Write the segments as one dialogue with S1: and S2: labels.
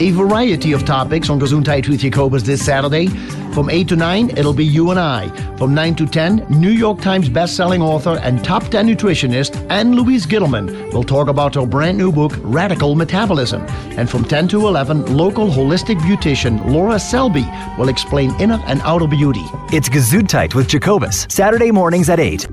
S1: A variety of topics on Gesundheit with Jacobus this Saturday. From 8 to 9, it'll be you and I. From 9 to 10, New York Times bestselling author and top 10 nutritionist Ann Louise Gittleman will talk about her brand new book, Radical Metabolism. And from 10 to 11, local holistic beautician Laura Selby will explain inner and outer beauty.
S2: It's Gesundheit with Jacobus, Saturday mornings at 8.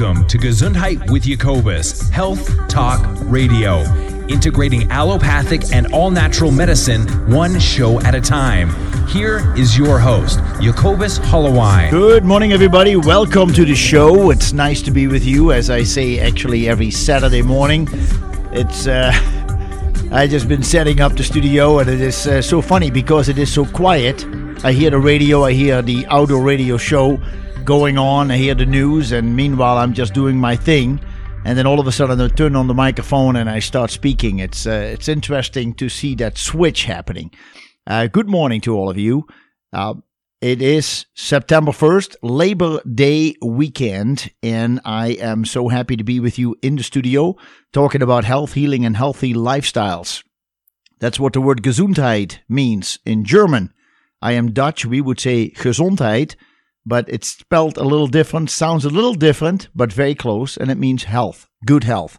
S3: Welcome to Gesundheit with Jacobus, Health Talk Radio, integrating allopathic and all natural medicine one show at a time. Here is your host, Jacobus Holloway.
S1: Good morning, everybody. Welcome to the show. It's nice to be with you, as I say, actually, every Saturday morning. It's, uh, I just been setting up the studio, and it is uh, so funny because it is so quiet. I hear the radio, I hear the outdoor radio show going on, I hear the news, and meanwhile, I'm just doing my thing. And then all of a sudden, I turn on the microphone and I start speaking. It's uh, it's interesting to see that switch happening. Uh, good morning to all of you. Uh, it is September 1st, Labor Day weekend, and I am so happy to be with you in the studio talking about health, healing, and healthy lifestyles. That's what the word Gesundheit means in German. I am Dutch, we would say Gezondheid, but it's spelled a little different, sounds a little different, but very close, and it means health, good health.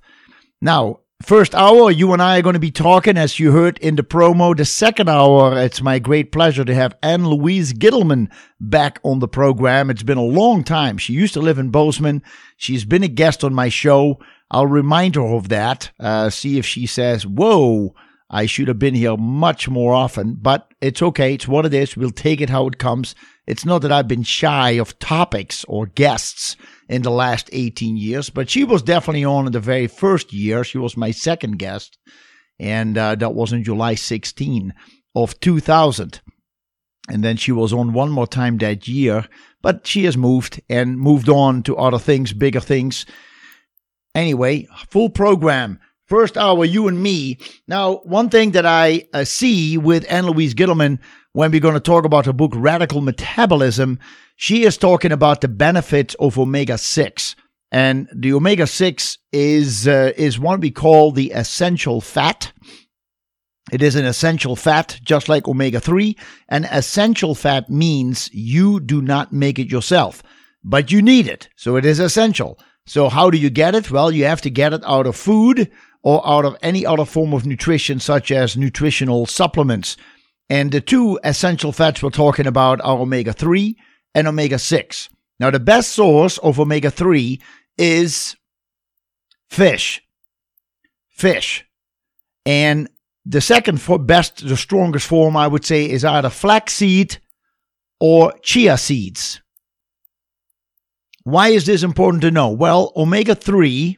S1: Now, first hour, you and I are going to be talking, as you heard in the promo. The second hour, it's my great pleasure to have Ann Louise Gittleman back on the program. It's been a long time. She used to live in Bozeman. She's been a guest on my show. I'll remind her of that, uh, see if she says, Whoa, I should have been here much more often, but it's okay. It's what it is. We'll take it how it comes. It's not that I've been shy of topics or guests in the last 18 years, but she was definitely on in the very first year. She was my second guest, and uh, that was in July 16 of 2000. And then she was on one more time that year, but she has moved and moved on to other things, bigger things. Anyway, full program. First hour, you and me. Now, one thing that I uh, see with Ann Louise Gittleman when we're going to talk about her book, Radical Metabolism, she is talking about the benefits of omega 6. And the omega 6 is, uh, is what we call the essential fat. It is an essential fat, just like omega 3. And essential fat means you do not make it yourself, but you need it. So it is essential. So, how do you get it? Well, you have to get it out of food or out of any other form of nutrition, such as nutritional supplements. And the two essential fats we're talking about are omega 3 and omega 6. Now, the best source of omega 3 is fish. Fish. And the second best, the strongest form, I would say, is either flaxseed or chia seeds. Why is this important to know? Well, omega 3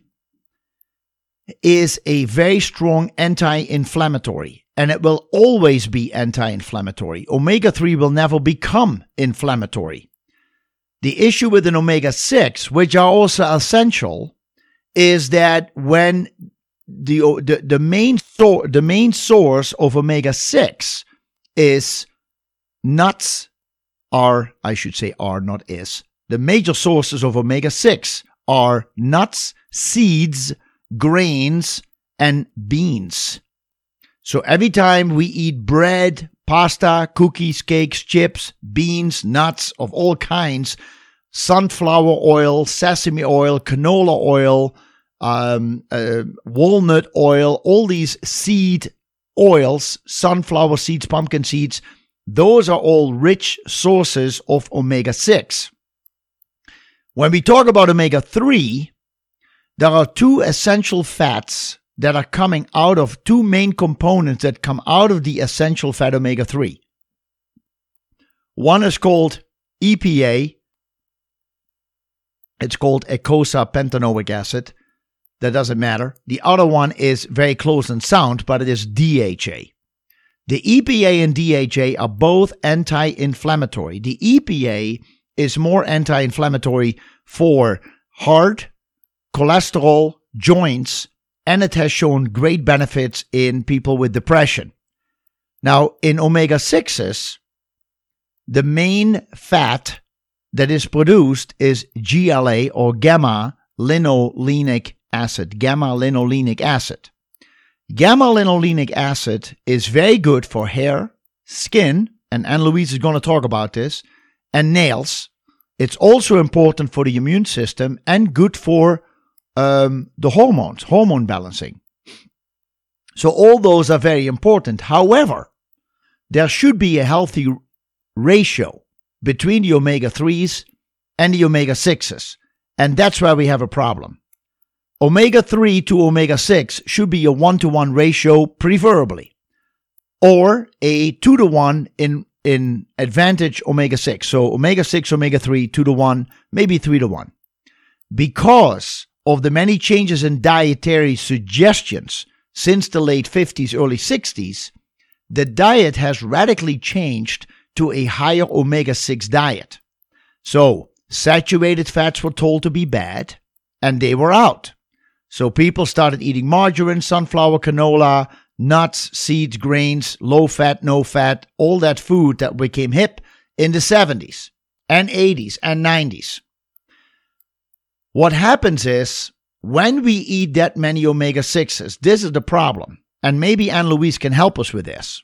S1: is a very strong anti inflammatory, and it will always be anti inflammatory. Omega 3 will never become inflammatory. The issue with an omega 6, which are also essential, is that when the, the, the, main, so, the main source of omega 6 is nuts, are, I should say, are, not is. The major sources of omega 6 are nuts, seeds, grains, and beans. So every time we eat bread, pasta, cookies, cakes, chips, beans, nuts of all kinds, sunflower oil, sesame oil, canola oil, um, uh, walnut oil, all these seed oils, sunflower seeds, pumpkin seeds, those are all rich sources of omega 6. When we talk about omega 3, there are two essential fats that are coming out of two main components that come out of the essential fat omega 3. One is called EPA, it's called eicosapentaenoic acid. that doesn't matter. The other one is very close and sound, but it is DHA. The EPA and DHA are both anti inflammatory. The EPA is more anti inflammatory for heart, cholesterol, joints, and it has shown great benefits in people with depression. Now, in omega 6s, the main fat that is produced is GLA or gamma linolenic acid. Gamma linolenic acid. Gamma linolenic acid is very good for hair, skin, and Ann Louise is going to talk about this, and nails. It's also important for the immune system and good for um, the hormones, hormone balancing. So, all those are very important. However, there should be a healthy ratio between the omega 3s and the omega 6s. And that's where we have a problem. Omega 3 to omega 6 should be a 1 to 1 ratio, preferably, or a 2 to 1 in, in advantage omega 6. So omega 6, omega 3, 2 to 1, maybe 3 to 1. Because of the many changes in dietary suggestions since the late 50s, early 60s, the diet has radically changed to a higher omega 6 diet. So, saturated fats were told to be bad, and they were out. So people started eating margarine, sunflower, canola, nuts, seeds, grains, low fat, no fat, all that food that became hip in the 70s and 80s and 90s. What happens is when we eat that many omega 6s, this is the problem. And maybe Ann Louise can help us with this.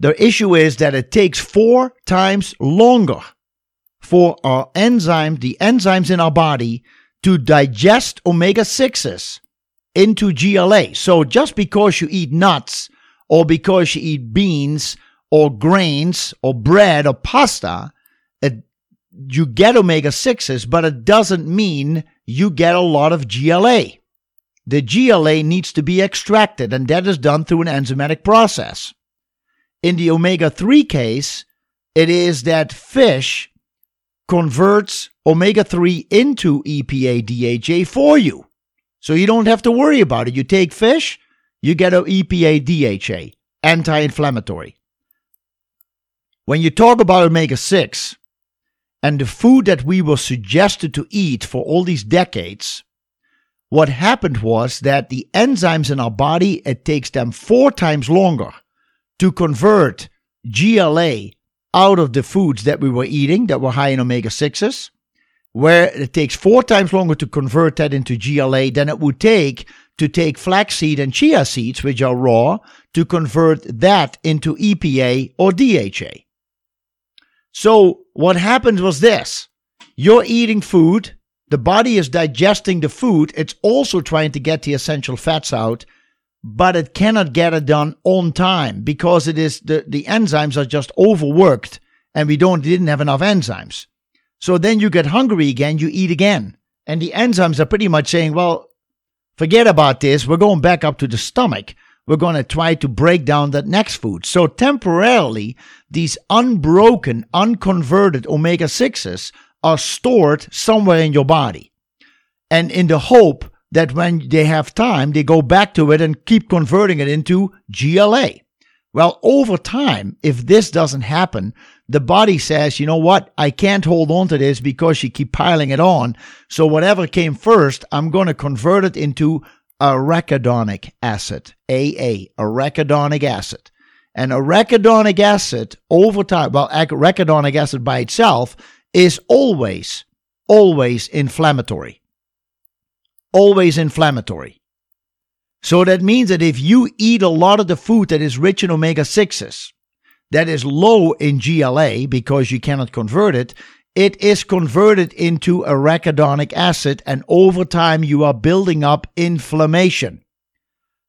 S1: The issue is that it takes four times longer for our enzyme, the enzymes in our body, to digest omega 6s into GLA. So just because you eat nuts or because you eat beans or grains or bread or pasta, you get omega 6s, but it doesn't mean you get a lot of GLA. The GLA needs to be extracted, and that is done through an enzymatic process. In the omega 3 case, it is that fish converts omega 3 into EPA DHA for you. So you don't have to worry about it. You take fish, you get an EPA DHA, anti inflammatory. When you talk about omega 6 and the food that we were suggested to eat for all these decades, what happened was that the enzymes in our body, it takes them four times longer to convert GLA out of the foods that we were eating that were high in omega 6s, where it takes four times longer to convert that into GLA than it would take to take flaxseed and chia seeds, which are raw, to convert that into EPA or DHA. So, what happened was this you're eating food, the body is digesting the food, it's also trying to get the essential fats out but it cannot get it done on time because it is the, the enzymes are just overworked and we don't didn't have enough enzymes. So then you get hungry again, you eat again. And the enzymes are pretty much saying, well, forget about this. We're going back up to the stomach. We're going to try to break down that next food. So temporarily, these unbroken, unconverted omega 6s are stored somewhere in your body. And in the hope that when they have time, they go back to it and keep converting it into GLA. Well, over time, if this doesn't happen, the body says, you know what? I can't hold on to this because you keep piling it on. So whatever came first, I'm going to convert it into arachidonic acid, AA, arachidonic acid. And arachidonic acid over time, well, arachidonic acid by itself is always, always inflammatory always inflammatory. So that means that if you eat a lot of the food that is rich in omega 6s, that is low in GLA because you cannot convert it, it is converted into arachidonic acid, and over time you are building up inflammation.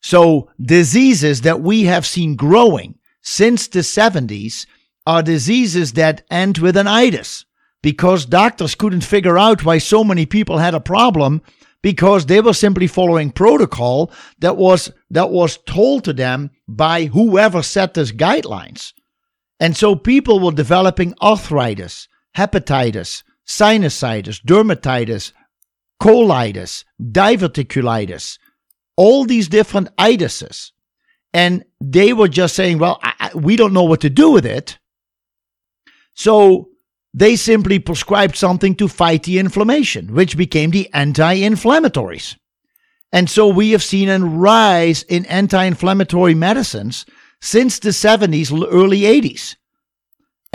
S1: So, diseases that we have seen growing since the 70s are diseases that end with an itis because doctors couldn't figure out why so many people had a problem because they were simply following protocol that was that was told to them by whoever set these guidelines. And so people were developing arthritis, hepatitis, sinusitis, dermatitis, colitis, diverticulitis, all these different itises. And they were just saying, well, I, I, we don't know what to do with it. So they simply prescribed something to fight the inflammation, which became the anti inflammatories. And so we have seen a rise in anti inflammatory medicines since the 70s, early 80s.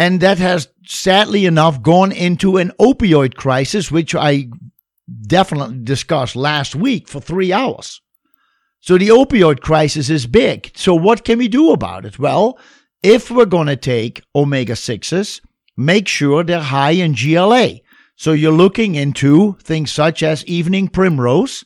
S1: And that has sadly enough gone into an opioid crisis, which I definitely discussed last week for three hours. So the opioid crisis is big. So what can we do about it? Well, if we're going to take omega 6s, make sure they're high in GLA. So you're looking into things such as evening primrose,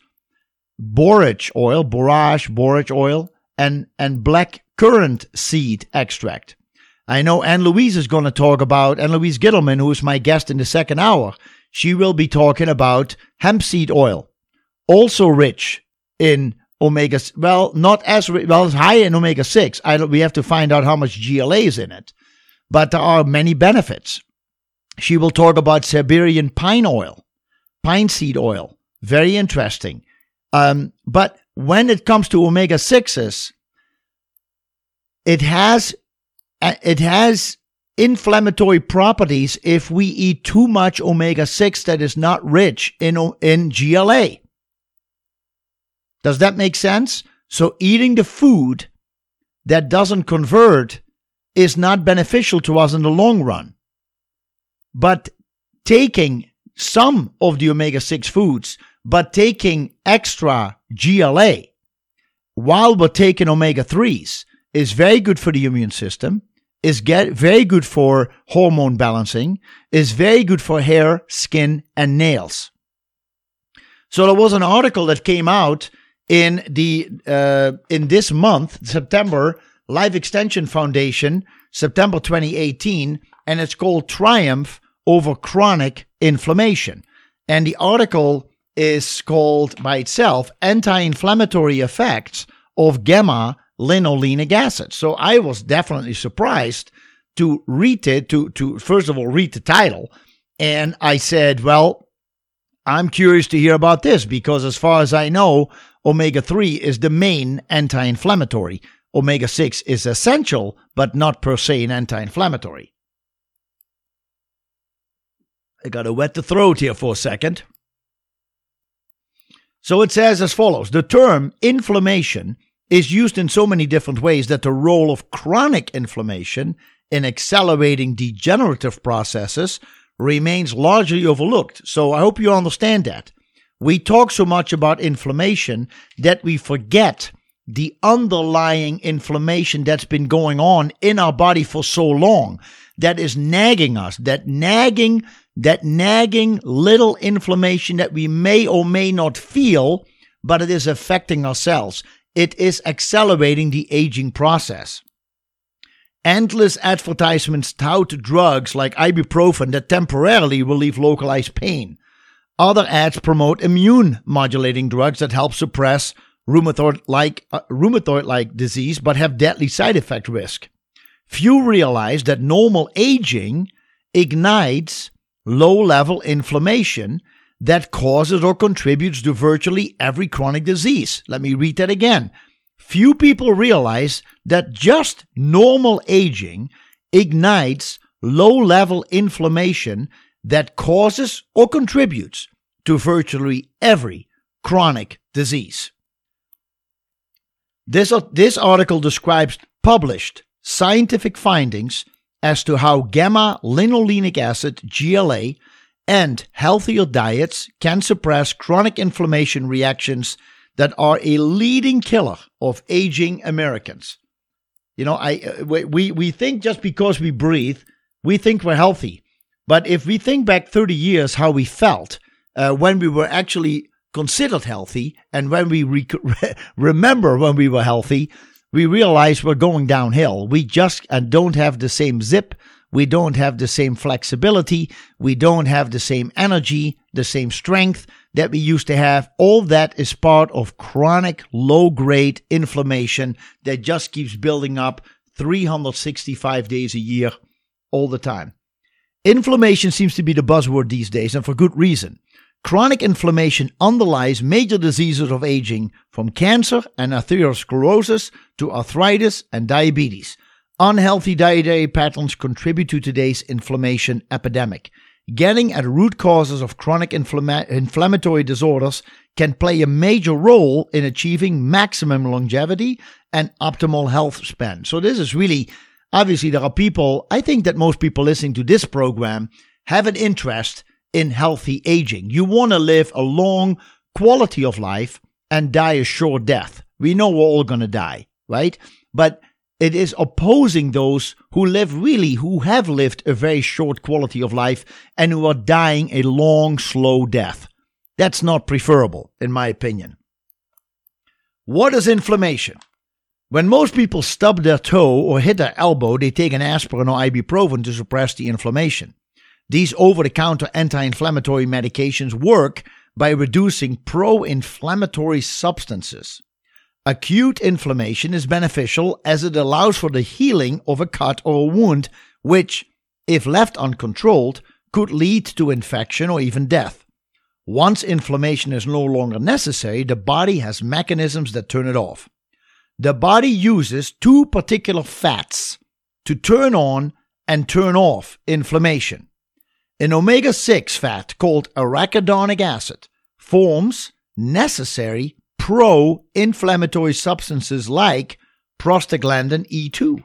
S1: borage oil, borage, borage oil, and, and black currant seed extract. I know Ann Louise is going to talk about, Ann Louise Gittleman, who is my guest in the second hour, she will be talking about hemp seed oil, also rich in omega, well, not as, well, as high in omega 6. I we have to find out how much GLA is in it but there are many benefits. She will talk about Siberian pine oil, pine seed oil. Very interesting. Um, but when it comes to omega 6s, it has it has inflammatory properties if we eat too much omega 6 that is not rich in in GLA. Does that make sense? So eating the food that doesn't convert is not beneficial to us in the long run. But taking some of the omega 6 foods, but taking extra GLA while we're taking omega 3s is very good for the immune system, is get very good for hormone balancing, is very good for hair, skin, and nails. So there was an article that came out in the uh, in this month, September, Life Extension Foundation, September 2018, and it's called Triumph Over Chronic Inflammation. And the article is called by itself Anti Inflammatory Effects of Gamma Linolenic Acid. So I was definitely surprised to read it, to, to first of all read the title. And I said, well, I'm curious to hear about this because, as far as I know, omega 3 is the main anti inflammatory omega 6 is essential, but not per se an anti inflammatory. I got to wet the throat here for a second. So it says as follows The term inflammation is used in so many different ways that the role of chronic inflammation in accelerating degenerative processes remains largely overlooked. So I hope you understand that. We talk so much about inflammation that we forget the underlying inflammation that's been going on in our body for so long that is nagging us, that nagging, that nagging little inflammation that we may or may not feel, but it is affecting our cells. It is accelerating the aging process. Endless advertisements tout drugs like ibuprofen that temporarily relieve localized pain. Other ads promote immune modulating drugs that help suppress rheumatoid like uh, rheumatoid like disease but have deadly side effect risk. Few realize that normal aging ignites low level inflammation that causes or contributes to virtually every chronic disease. Let me read that again. Few people realize that just normal aging ignites low level inflammation that causes or contributes to virtually every chronic disease. This, uh, this article describes published scientific findings as to how gamma linolenic acid, GLA, and healthier diets can suppress chronic inflammation reactions that are a leading killer of aging Americans. You know, I uh, we we think just because we breathe, we think we're healthy. But if we think back 30 years how we felt uh, when we were actually considered healthy, and when we re- remember when we were healthy, we realize we're going downhill. We just uh, don't have the same zip. We don't have the same flexibility. We don't have the same energy, the same strength that we used to have. All that is part of chronic low grade inflammation that just keeps building up 365 days a year all the time. Inflammation seems to be the buzzword these days, and for good reason. Chronic inflammation underlies major diseases of aging, from cancer and atherosclerosis to arthritis and diabetes. Unhealthy dietary patterns contribute to today's inflammation epidemic. Getting at root causes of chronic inflama- inflammatory disorders can play a major role in achieving maximum longevity and optimal health span. So, this is really obviously, there are people, I think that most people listening to this program have an interest in healthy aging. You want to live a long quality of life and die a short death. We know we're all going to die, right? But it is opposing those who live really, who have lived a very short quality of life and who are dying a long, slow death. That's not preferable, in my opinion. What is inflammation? When most people stub their toe or hit their elbow, they take an aspirin or ibuprofen to suppress the inflammation. These over the counter anti inflammatory medications work by reducing pro inflammatory substances. Acute inflammation is beneficial as it allows for the healing of a cut or a wound, which, if left uncontrolled, could lead to infection or even death. Once inflammation is no longer necessary, the body has mechanisms that turn it off. The body uses two particular fats to turn on and turn off inflammation. An omega 6 fat called arachidonic acid forms necessary pro inflammatory substances like prostaglandin E2.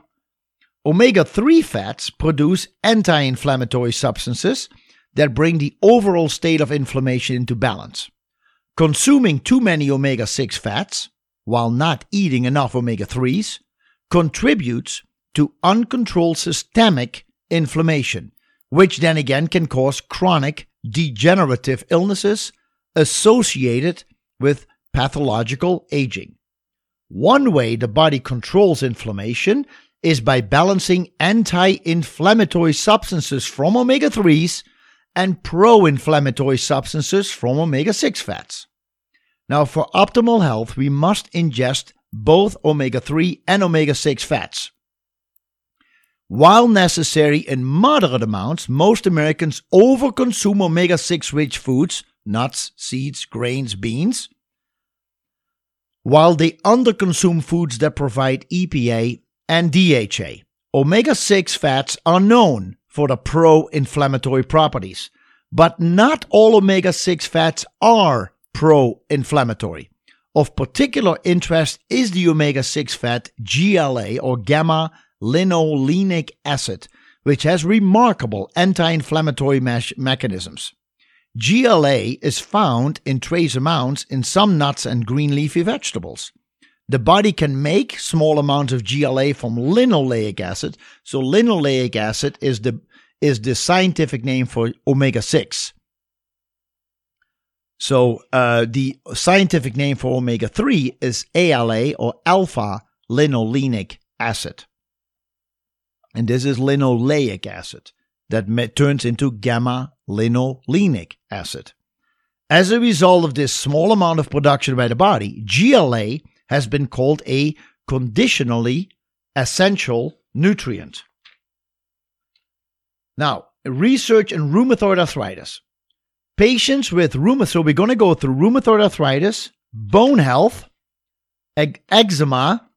S1: Omega 3 fats produce anti inflammatory substances that bring the overall state of inflammation into balance. Consuming too many omega 6 fats, while not eating enough omega 3s, contributes to uncontrolled systemic inflammation, which then again can cause chronic degenerative illnesses associated with pathological aging. One way the body controls inflammation is by balancing anti inflammatory substances from omega 3s and pro inflammatory substances from omega 6 fats. Now, for optimal health, we must ingest both omega 3 and omega 6 fats. While necessary in moderate amounts, most Americans overconsume omega 6 rich foods, nuts, seeds, grains, beans, while they underconsume foods that provide EPA and DHA. Omega 6 fats are known for the pro inflammatory properties, but not all omega 6 fats are pro inflammatory. Of particular interest is the omega 6 fat GLA or gamma linolenic acid, which has remarkable anti inflammatory mechanisms. GLA is found in trace amounts in some nuts and green leafy vegetables. The body can make small amounts of GLA from linoleic acid. So linoleic acid is the is the scientific name for omega 6. So uh, the scientific name for omega 3 is ALA or alpha linolenic acid. And this is linoleic acid that turns into gamma linolenic acid. As a result of this small amount of production by the body, GLA has been called a conditionally essential nutrient. Now, research in rheumatoid arthritis. Patients with rheumatoid, so we're going to go through rheumatoid arthritis, bone health, eczema,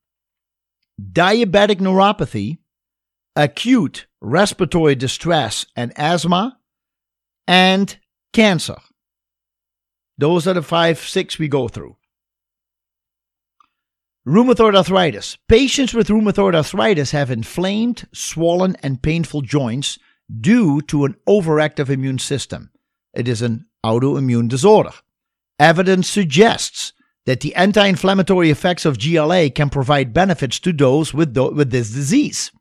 S1: diabetic neuropathy, acute respiratory distress and asthma, and cancer. Those are the five, six we go through. Rheumatoid arthritis. Patients with rheumatoid arthritis have inflamed, swollen, and painful joints due to an overactive immune system. It is an autoimmune disorder. Evidence suggests that the anti inflammatory effects of GLA can provide benefits to those with, th- with this disease.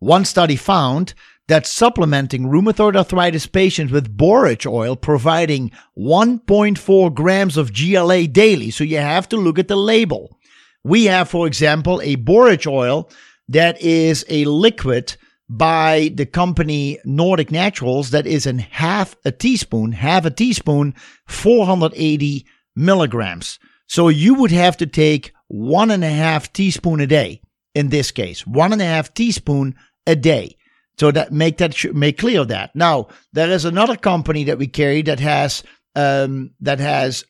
S1: One study found that supplementing rheumatoid arthritis patients with borage oil providing 1.4 grams of GLA daily. So you have to look at the label. We have, for example, a borage oil that is a liquid by the company Nordic Naturals that is in half a teaspoon, half a teaspoon, 480 milligrams. So you would have to take one and a half teaspoon a day in this case, one and a half teaspoon a day. So that make that make clear that. Now, there is another company that we carry that has um, that has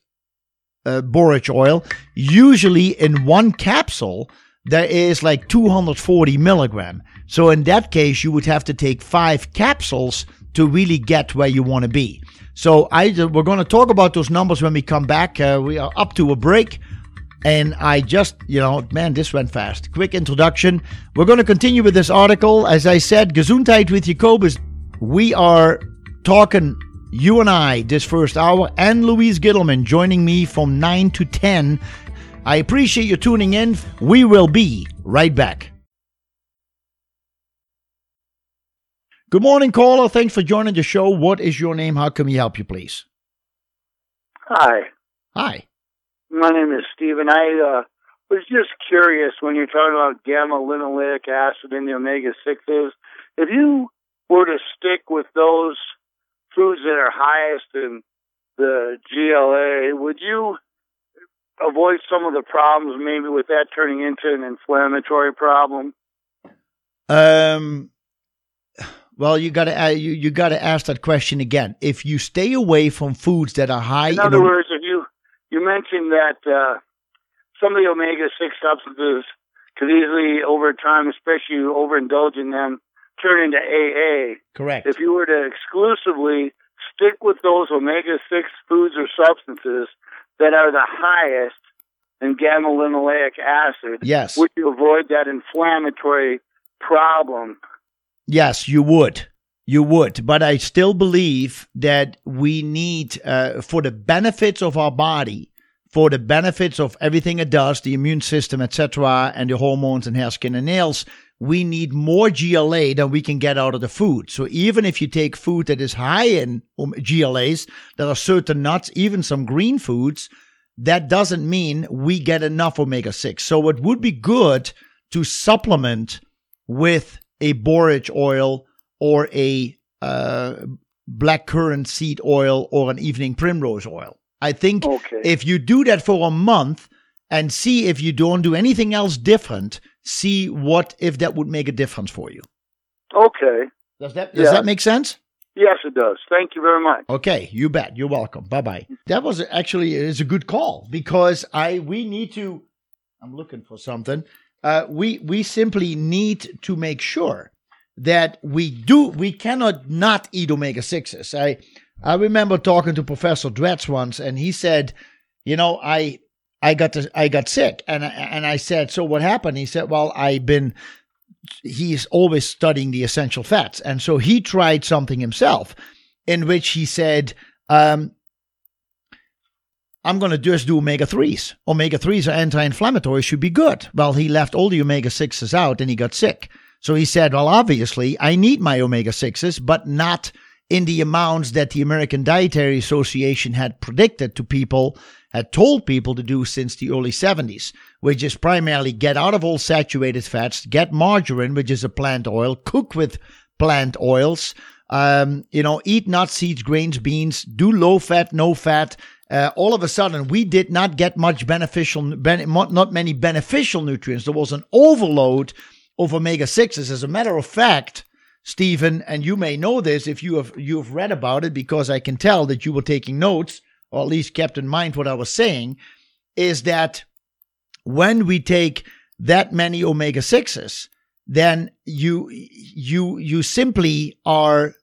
S1: uh, borage oil. Usually in one capsule, there is like 240 milligram. So in that case, you would have to take five capsules to really get where you want to be. So I we're going to talk about those numbers when we come back. Uh, we are up to a break. And I just, you know, man, this went fast. Quick introduction. We're going to continue with this article. As I said, Gesundheit with Jacobus. We are talking, you and I, this first hour, Ann Louise Gittleman joining me from 9 to 10. I appreciate you tuning in. We will be right back. Good morning, caller. Thanks for joining the show. What is your name? How can we help you, please?
S4: Hi.
S1: Hi.
S4: My name is Stephen. I uh, was just curious when you're talking about gamma linoleic acid and the omega 6s. If you were to stick with those foods that are highest in the GLA, would you avoid some of the problems maybe with that turning into an inflammatory problem?
S1: Um, well, you got to uh, you you got to ask that question again. If you stay away from foods that are high,
S4: in other words, if you mentioned that uh, some of the omega six substances could easily, over time, especially overindulging them, turn into AA.
S1: Correct.
S4: If you were to exclusively stick with those omega six foods or substances that are the highest in gamma linoleic acid,
S1: yes,
S4: would you avoid that inflammatory problem?
S1: Yes, you would. You would, but I still believe that we need, uh, for the benefits of our body, for the benefits of everything it does, the immune system, etc., and the hormones and hair, skin, and nails, we need more GLA than we can get out of the food. So even if you take food that is high in GLAs, there are certain nuts, even some green foods, that doesn't mean we get enough omega 6. So it would be good to supplement with a borage oil or a uh, black currant seed oil or an evening primrose oil. I think
S4: okay.
S1: if you do that for a month and see if you don't do anything else different, see what if that would make a difference for you.
S4: Okay.
S1: Does that does that make sense?
S4: Yes, it does. Thank you very much.
S1: Okay, you bet. You're welcome. Bye bye. That was actually is a good call because I we need to. I'm looking for something. Uh, we we simply need to make sure that we do we cannot not eat omega sixes. I I remember talking to Professor Dretz once, and he said, you know, I I got to, I got sick, and I, and I said, so what happened? He said, well, I've been. He's always studying the essential fats, and so he tried something himself, in which he said, um, I'm going to just do omega 3s. Omega 3s are anti inflammatory, should be good. Well, he left all the omega 6s out and he got sick. So he said, Well, obviously, I need my omega 6s, but not in the amounts that the American Dietary Association had predicted to people, had told people to do since the early 70s, which is primarily get out of all saturated fats, get margarine, which is a plant oil, cook with plant oils, um, you know, eat nuts, seeds, grains, beans, do low fat, no fat, uh, all of a sudden we did not get much beneficial, not many beneficial nutrients. There was an overload of omega sixes. As a matter of fact, Stephen, and you may know this if you have you have read about it because I can tell that you were taking notes or at least kept in mind what I was saying, is that when we take that many omega sixes, then you you you simply are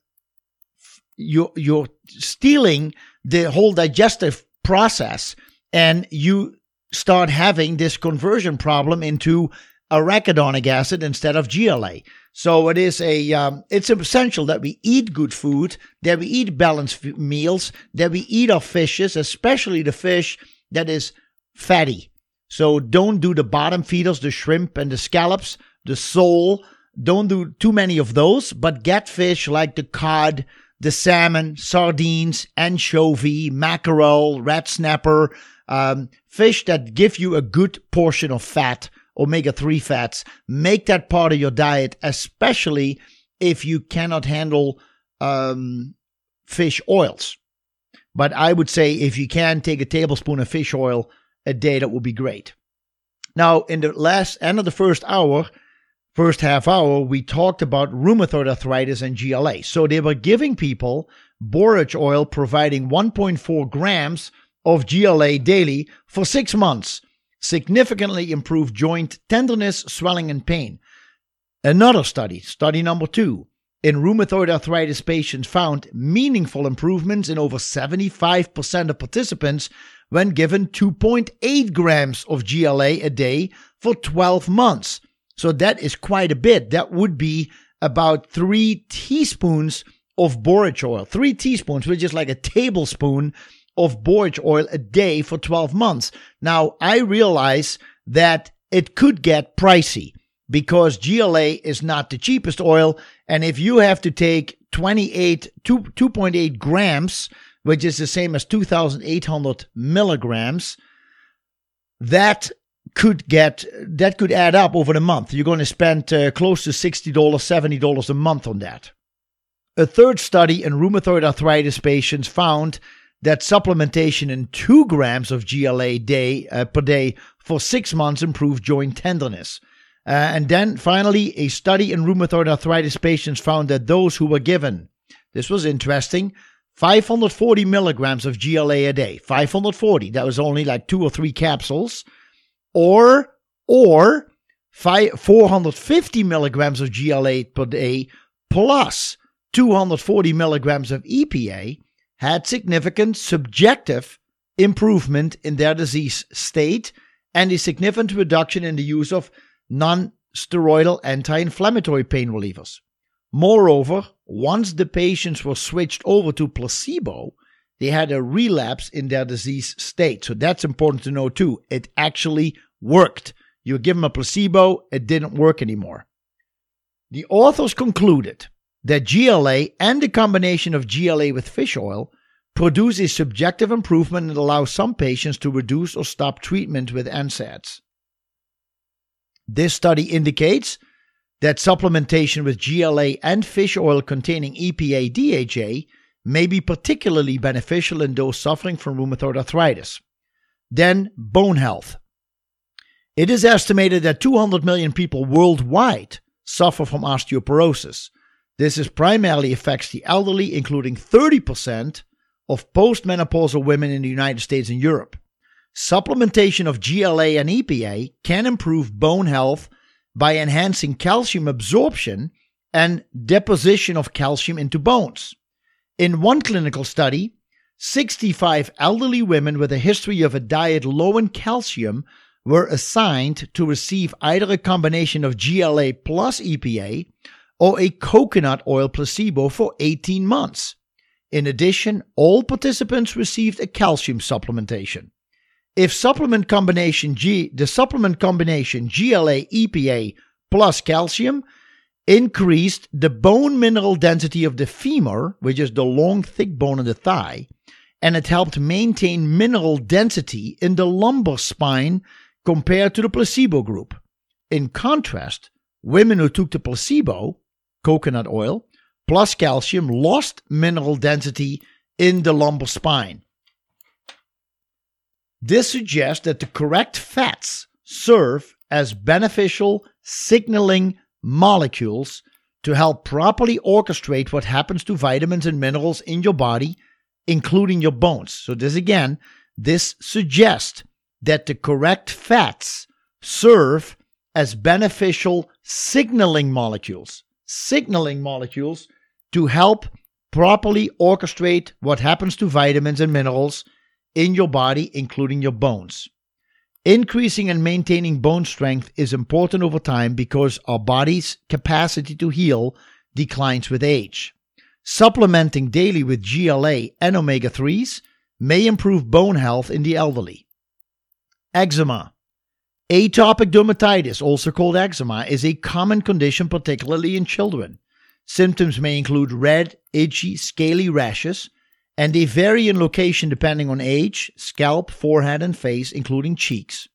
S1: you you're stealing the whole digestive process and you start having this conversion problem into arachidonic acid instead of GLA. So it is a um, it's essential that we eat good food, that we eat balanced f- meals, that we eat our fishes, especially the fish that is fatty. So don't do the bottom feeders, the shrimp and the scallops, the sole. Don't do too many of those, but get fish like the cod, the salmon, sardines, anchovy, mackerel, red snapper, um, fish that give you a good portion of fat, omega 3 fats. Make that part of your diet, especially if you cannot handle um, fish oils. But I would say if you can take a tablespoon of fish oil a day, that would be great. Now, in the last end of the first hour, first half hour, we talked about rheumatoid arthritis and GLA. So they were giving people borage oil providing 1.4 grams of GLA daily for six months, significantly improved joint tenderness, swelling, and pain. Another study, study number two, in rheumatoid arthritis patients found meaningful improvements in over 75% of participants when given 2.8 grams of GLA a day for 12 months. So that is quite a bit. That would be about three teaspoons of borage oil. Three teaspoons, which is like a tablespoon of borage oil a day for 12 months. Now, I realize that it could get pricey because GLA is not the cheapest oil. And if you have to take 28, 2, 2.8 grams, which is the same as 2,800 milligrams, that could get that could add up over the month. You're going to spend uh, close to $60, $70 a month on that. A third study in rheumatoid arthritis patients found that supplementation in 2 grams of GLA day uh, per day for 6 months improved joint tenderness. Uh, and then finally, a study in rheumatoid arthritis patients found that those who were given, this was interesting, 540 milligrams of GLA a day, 540, that was only like two or three capsules, or, or five, 450 milligrams of GLA per day plus 240 milligrams of EPA had significant subjective improvement in their disease state and a significant reduction in the use of non steroidal anti inflammatory pain relievers. Moreover, once the patients were switched over to placebo, they had a relapse in their disease state. So that's important to know too. It actually worked. You give them a placebo, it didn't work anymore. The authors concluded that GLA and the combination of GLA with fish oil produce a subjective improvement and allows some patients to reduce or stop treatment with NSAIDs. This study indicates that supplementation with GLA and fish oil containing EPA DHA may be particularly beneficial in those suffering from rheumatoid arthritis. Then, bone health. It is estimated that 200 million people worldwide suffer from osteoporosis. This is primarily affects the elderly, including 30% of postmenopausal women in the United States and Europe. Supplementation of GLA and EPA can improve bone health by enhancing calcium absorption and deposition of calcium into bones. In one clinical study, 65 elderly women with a history of a diet low in calcium were assigned to receive either a combination of GLA plus EPA or a coconut oil placebo for 18 months. In addition, all participants received a calcium supplementation. If supplement combination G, the supplement combination GLA EPA plus calcium increased the bone mineral density of the femur, which is the long, thick bone in the thigh, and it helped maintain mineral density in the lumbar spine compared to the placebo group. In contrast, women who took the placebo, coconut oil, plus calcium lost mineral density in the lumbar spine. This suggests that the correct fats serve as beneficial signaling molecules to help properly orchestrate what happens to vitamins and minerals in your body, including your bones. So, this again, this suggests that the correct fats serve as beneficial signaling molecules, signaling molecules to help properly orchestrate what happens to vitamins and minerals in your body, including your bones. Increasing and maintaining bone strength is important over time because our body's capacity to heal declines with age. Supplementing daily with GLA and omega 3s may improve bone health in the elderly. Eczema. Atopic dermatitis, also called eczema, is a common condition, particularly in children. Symptoms may include red, itchy, scaly rashes, and they vary in location depending on age, scalp, forehead, and face, including cheeks.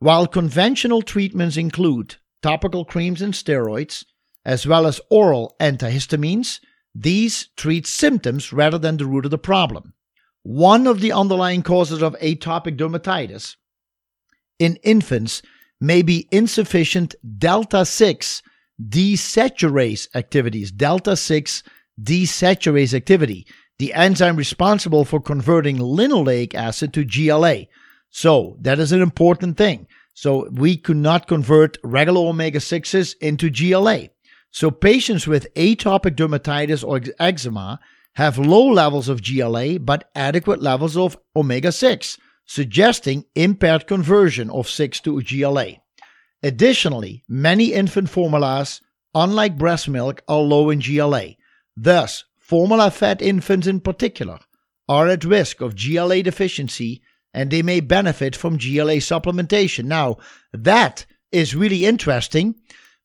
S1: While conventional treatments include topical creams and steroids, as well as oral antihistamines, these treat symptoms rather than the root of the problem. One of the underlying causes of atopic dermatitis in infants may be insufficient delta 6 desaturase activities. Delta 6 desaturase activity, the enzyme responsible for converting linoleic acid to GLA. So, that is an important thing. So, we could not convert regular omega 6s into GLA. So, patients with atopic dermatitis or eczema have low levels of GLA but adequate levels of omega 6, suggesting impaired conversion of 6 to GLA. Additionally, many infant formulas, unlike breast milk, are low in GLA. Thus, formula fed infants in particular are at risk of GLA deficiency and they may benefit from GLA supplementation. Now, that is really interesting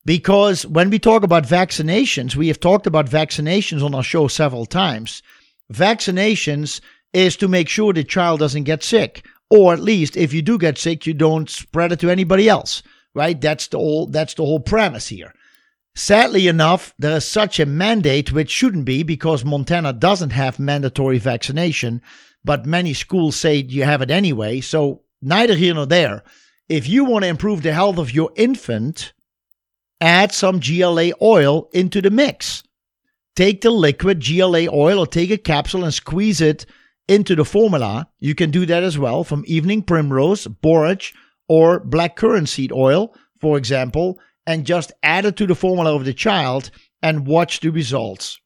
S1: because when we talk about vaccinations, we have talked about vaccinations on our show several times. Vaccinations is to make sure the child doesn't get sick, or at least if you do get sick, you don't spread it to anybody else, right? That's the whole that's the whole premise here. Sadly enough, there is such a mandate, which shouldn't be because Montana doesn't have mandatory vaccination, but many schools say you have it anyway. So, neither here nor there. If you want to improve the health of your infant, add some GLA oil into the mix. Take the liquid GLA oil or take a capsule and squeeze it into the formula. You can do that as well from evening primrose, borage, or black currant seed oil, for example, and just add it to the formula of the child and watch the results.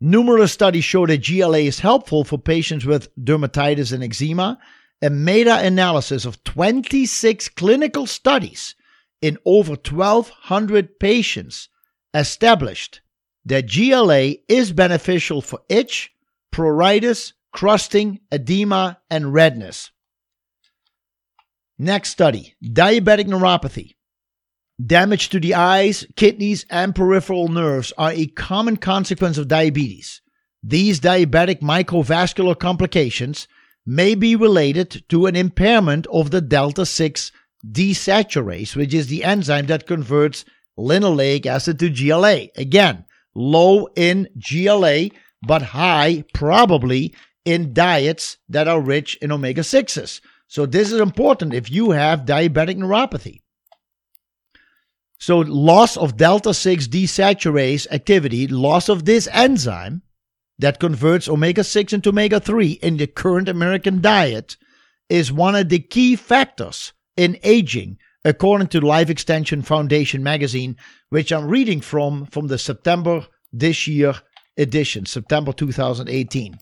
S1: Numerous studies show that GLA is helpful for patients with dermatitis and eczema. A meta analysis of 26 clinical studies in over 1,200 patients established that GLA is beneficial for itch, pruritus, crusting, edema, and redness. Next study diabetic neuropathy. Damage to the eyes, kidneys, and peripheral nerves are a common consequence of diabetes. These diabetic microvascular complications may be related to an impairment of the delta 6 desaturase, which is the enzyme that converts linoleic acid to GLA. Again, low in GLA, but high probably in diets that are rich in omega 6s. So, this is important if you have diabetic neuropathy. So, loss of delta 6 desaturase activity, loss of this enzyme that converts omega 6 into omega 3 in the current American diet is one of the key factors in aging, according to Life Extension Foundation magazine, which I'm reading from from the September this year edition, September 2018.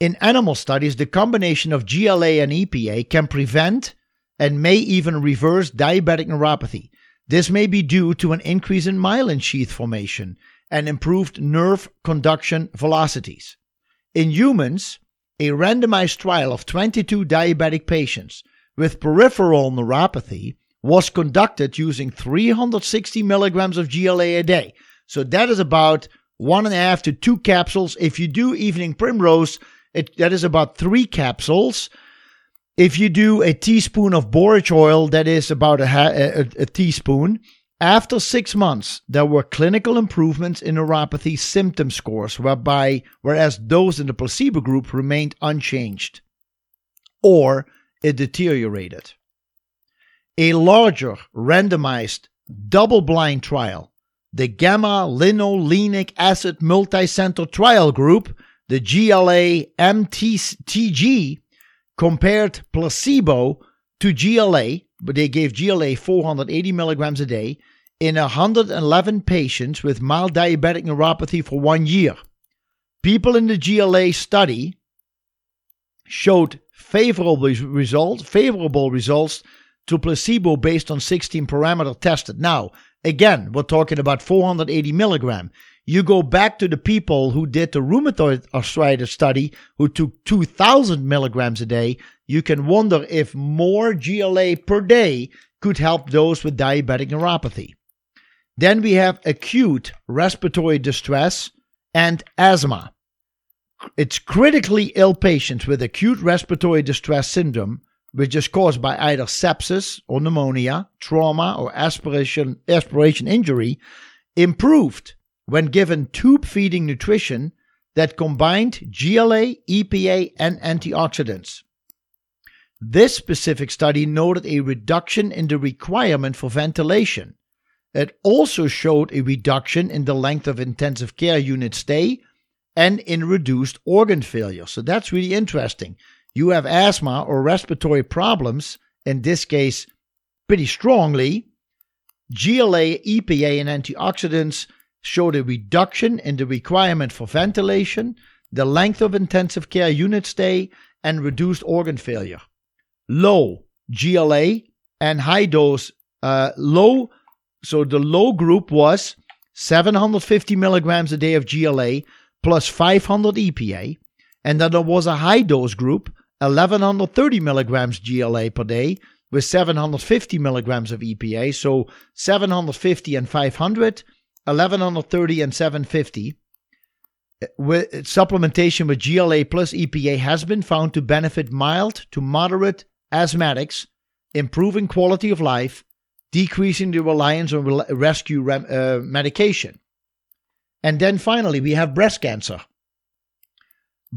S1: In animal studies, the combination of GLA and EPA can prevent and may even reverse diabetic neuropathy. This may be due to an increase in myelin sheath formation and improved nerve conduction velocities. In humans, a randomized trial of 22 diabetic patients with peripheral neuropathy was conducted using 360 milligrams of GLA a day. So that is about one and a half to two capsules. If you do evening primrose, it, that is about three capsules. If you do a teaspoon of borage oil, that is about a, a, a teaspoon. After six months, there were clinical improvements in neuropathy symptom scores, whereby whereas those in the placebo group remained unchanged. Or it deteriorated. A larger randomized double blind trial, the gamma linolenic acid multicenter trial group, the GLA MTG, compared placebo to GLA, but they gave GLA 480 milligrams a day in 111 patients with mild diabetic neuropathy for one year. People in the GLA study showed favorable results, favorable results to placebo based on 16 parameter tested. Now, again, we're talking about 480 milligram. You go back to the people who did the rheumatoid arthritis study, who took 2,000 milligrams a day. You can wonder if more GLA per day could help those with diabetic neuropathy. Then we have acute respiratory distress and asthma. It's critically ill patients with acute respiratory distress syndrome, which is caused by either sepsis or pneumonia, trauma, or aspiration, aspiration injury, improved when given tube feeding nutrition that combined GLA, EPA, and antioxidants. This specific study noted a reduction in the requirement for ventilation. It also showed a reduction in the length of intensive care unit stay and in reduced organ failure. So that's really interesting. You have asthma or respiratory problems, in this case, pretty strongly. GLA, EPA, and antioxidants showed a reduction in the requirement for ventilation, the length of intensive care unit stay, and reduced organ failure. Low GLA and high dose, uh, low, so the low group was 750 milligrams a day of GLA plus 500 EPA, and then there was a high dose group, 1130 milligrams GLA per day with 750 milligrams of EPA. So 750 and 500, 1130 and 750. With supplementation with GLA plus EPA has been found to benefit mild to moderate asthmatics, improving quality of life, decreasing the reliance on rescue rem- uh, medication. And then finally, we have breast cancer.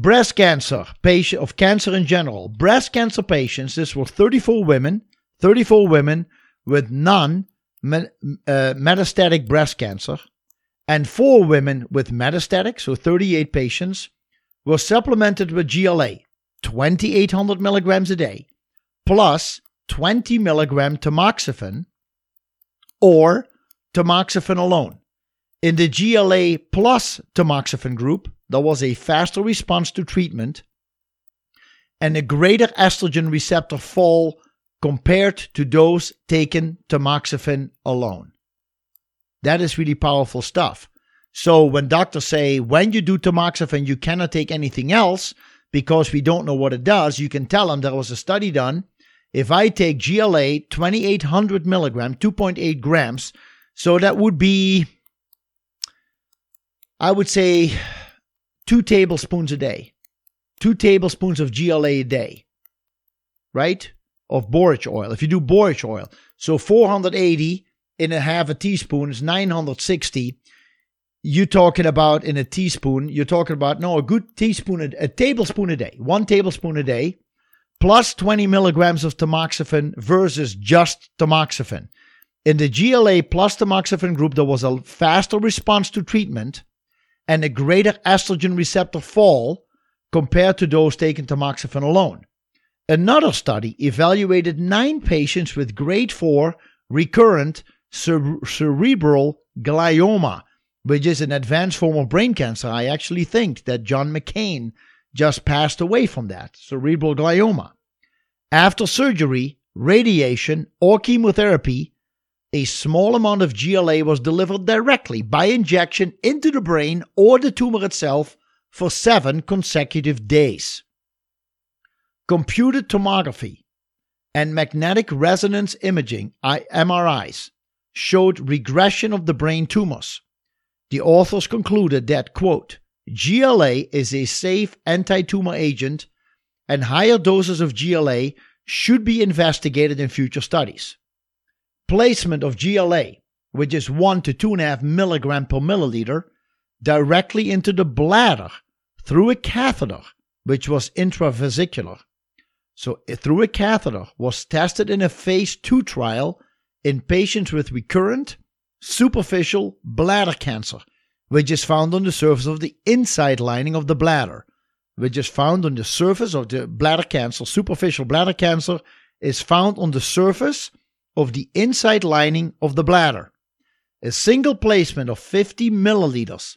S1: Breast cancer, patient of cancer in general. Breast cancer patients, this were 34 women, 34 women with non uh, metastatic breast cancer, and four women with metastatic, so 38 patients, were supplemented with GLA, 2,800 milligrams a day, plus 20 milligram tamoxifen or tamoxifen alone. In the GLA plus tamoxifen group, there was a faster response to treatment and a greater estrogen receptor fall compared to those taken tamoxifen alone. That is really powerful stuff. So when doctors say when you do tamoxifen you cannot take anything else because we don't know what it does, you can tell them there was a study done. If I take GLA 2800 milligram, 2.8 grams, so that would be I would say two tablespoons a day, two tablespoons of GLA a day, right? Of borage oil. If you do borage oil, so 480 in a half a teaspoon is 960. You're talking about in a teaspoon, you're talking about, no, a good teaspoon, a, a tablespoon a day, one tablespoon a day, plus 20 milligrams of tamoxifen versus just tamoxifen. In the GLA plus tamoxifen group, there was a faster response to treatment and a greater estrogen receptor fall compared to those taking tamoxifen alone. Another study evaluated nine patients with grade 4 recurrent cere- cerebral glioma, which is an advanced form of brain cancer. I actually think that John McCain just passed away from that cerebral glioma. After surgery, radiation, or chemotherapy, a small amount of GLA was delivered directly by injection into the brain or the tumor itself for seven consecutive days. Computed tomography and magnetic resonance imaging MRIs showed regression of the brain tumors. The authors concluded that, quote, GLA is a safe anti tumor agent and higher doses of GLA should be investigated in future studies placement of GLA, which is 1 to 2.5 milligram per milliliter, directly into the bladder through a catheter, which was intravesicular. So, uh, through a catheter, was tested in a phase 2 trial in patients with recurrent superficial bladder cancer, which is found on the surface of the inside lining of the bladder, which is found on the surface of the bladder cancer. Superficial bladder cancer is found on the surface of the inside lining of the bladder. A single placement of 50 milliliters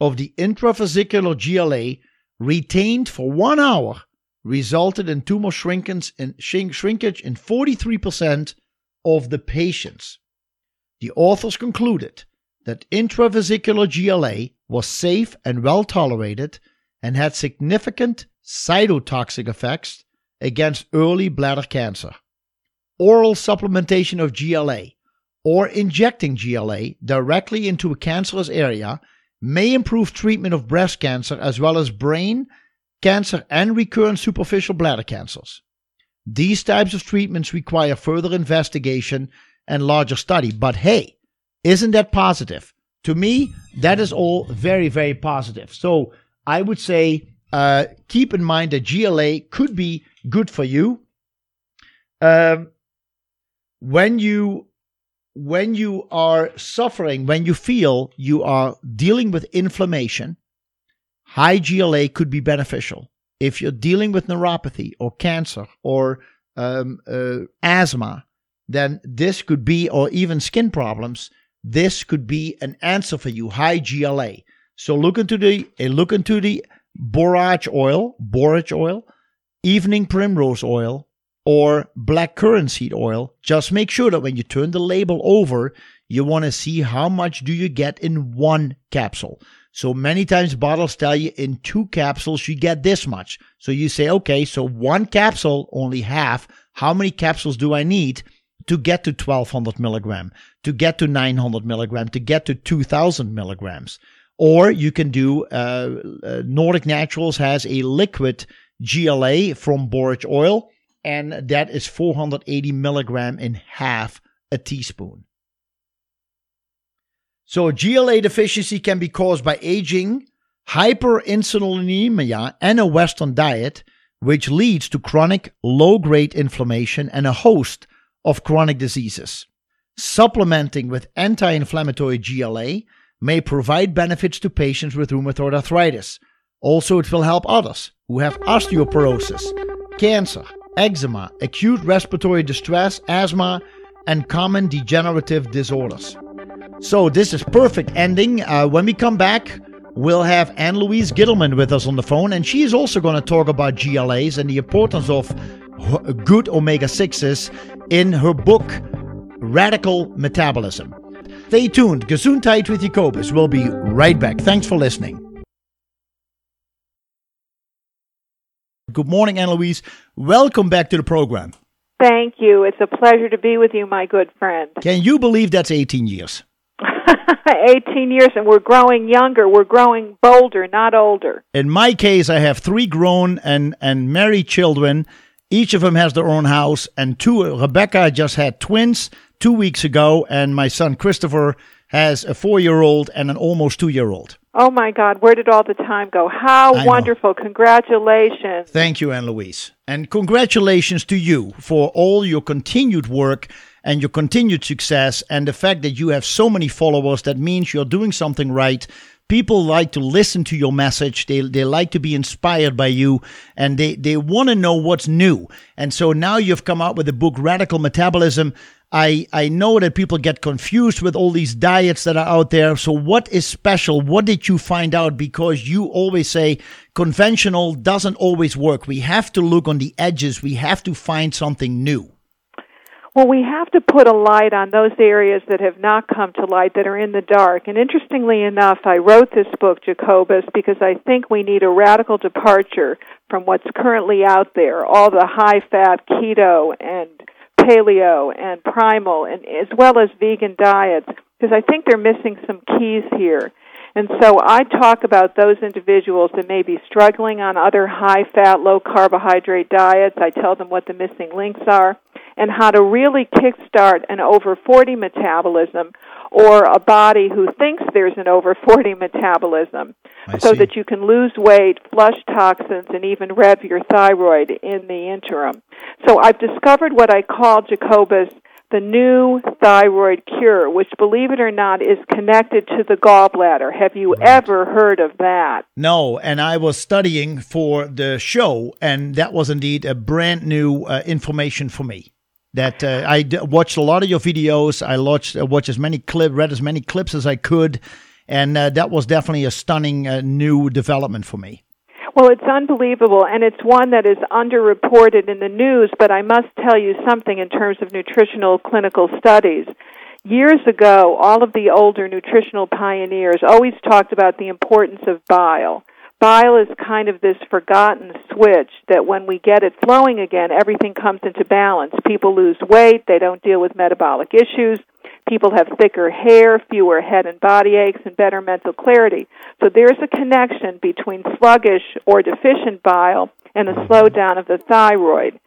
S1: of the intravesicular GLA retained for one hour resulted in tumor shrinkage in, shrinkage in 43% of the patients. The authors concluded that intravesicular GLA was safe and well tolerated and had significant cytotoxic effects against early bladder cancer oral supplementation of GLA or injecting GLA directly into a cancerous area may improve treatment of breast cancer as well as brain cancer and recurrent superficial bladder cancers. These types of treatments require further investigation and larger study, but hey, isn't that positive? To me, that is all very, very positive. So I would say uh, keep in mind that GLA could be good for you um, when you when you are suffering, when you feel you are dealing with inflammation, high GLA could be beneficial. If you're dealing with neuropathy or cancer or um, uh, asthma, then this could be, or even skin problems, this could be an answer for you. High GLA. So look into the uh, look into the borage oil, borage oil, evening primrose oil, or black seed oil, just make sure that when you turn the label over, you want to see how much do you get in one capsule. So many times bottles tell you in two capsules you get this much. So you say, okay, so one capsule, only half. How many capsules do I need to get to 1200 milligram, to get to 900 milligram, to get to 2000 milligrams? Or you can do, uh, uh, Nordic Naturals has a liquid GLA from borage oil and that is 480 milligram in half a teaspoon. So, GLA deficiency can be caused by aging, hyperinsulinemia, and a Western diet, which leads to chronic low grade inflammation and a host of chronic diseases. Supplementing with anti inflammatory GLA may provide benefits to patients with rheumatoid arthritis. Also, it will help others who have osteoporosis, cancer, eczema, acute respiratory distress, asthma, and common degenerative disorders. So this is perfect ending. Uh, when we come back, we'll have Ann Louise Gittleman with us on the phone, and she is also going to talk about GLAs and the importance of good omega 6s in her book, Radical Metabolism. Stay tuned. Gesundheit with Jacobus. We'll be right back. Thanks for listening. Good morning, Ann Louise. Welcome back to the program.
S5: Thank you. It's a pleasure to be with you, my good friend.
S1: Can you believe that's 18 years?
S5: 18 years, and we're growing younger. We're growing bolder, not older.
S1: In my case, I have three grown and, and married children. Each of them has their own house, and two. Rebecca just had twins two weeks ago, and my son Christopher has a four year old and an almost two year old.
S5: Oh my God, where did all the time go? How
S1: I
S5: wonderful.
S1: Know.
S5: Congratulations.
S1: Thank you, Ann Louise. And congratulations to you for all your continued work and your continued success and the fact that you have so many followers. That means you're doing something right. People like to listen to your message. They, they like to be inspired by you and they, they want to know what's new. And so now you've come out with the book Radical Metabolism. I, I know that people get confused with all these diets that are out there. So, what is special? What did you find out? Because you always say conventional doesn't always work. We have to look on the edges, we have to find something new.
S5: Well, we have to put a light on those areas that have not come to light, that are in the dark. And interestingly enough, I wrote this book, Jacobus, because I think we need a radical departure from what's currently out there, all the high fat keto and paleo and primal and as well as vegan diets because I think they're missing some keys here. And so I talk about those individuals that may be struggling on other high fat, low carbohydrate diets. I tell them what the missing links are and how to really kickstart an over 40 metabolism or a body who thinks there's an over 40 metabolism
S1: I
S5: so
S1: see.
S5: that you can lose weight, flush toxins, and even rev your thyroid in the interim. So I've discovered what I call Jacobus the new thyroid cure, which, believe it or not, is connected to the gallbladder. Have you
S1: Right.
S5: ever heard of that?
S1: No, and I was studying for the show, and that was indeed a brand new uh, information for me. That uh, I d- watched a lot of your videos. I watched, uh, watched as many clip, read as many clips as I could, and uh, that was definitely a stunning uh, new development for me.
S5: Well, it's unbelievable, and it's one that is underreported in the news, but I must tell you something in terms of nutritional clinical studies. Years ago, all of the older nutritional pioneers always talked about the importance of bile. Bile is kind of this forgotten switch that when we get it flowing again, everything comes into balance. People lose weight, they don't deal with metabolic issues, people have thicker hair, fewer head and body aches, and better mental clarity. So there's a connection between sluggish or deficient bile and a slowdown of the thyroid.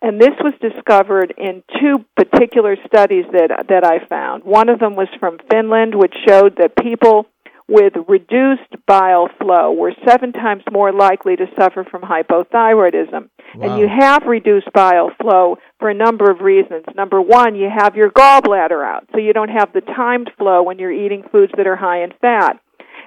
S5: And this was discovered in two particular studies that that I found. One of them was from Finland, which showed that people with reduced bile flow were seven times more likely to suffer from hypothyroidism.
S1: Wow.
S5: And you have reduced bile flow for a number of reasons. Number one, you have your gallbladder out, so you don't have the timed flow when you're eating foods that are high in fat.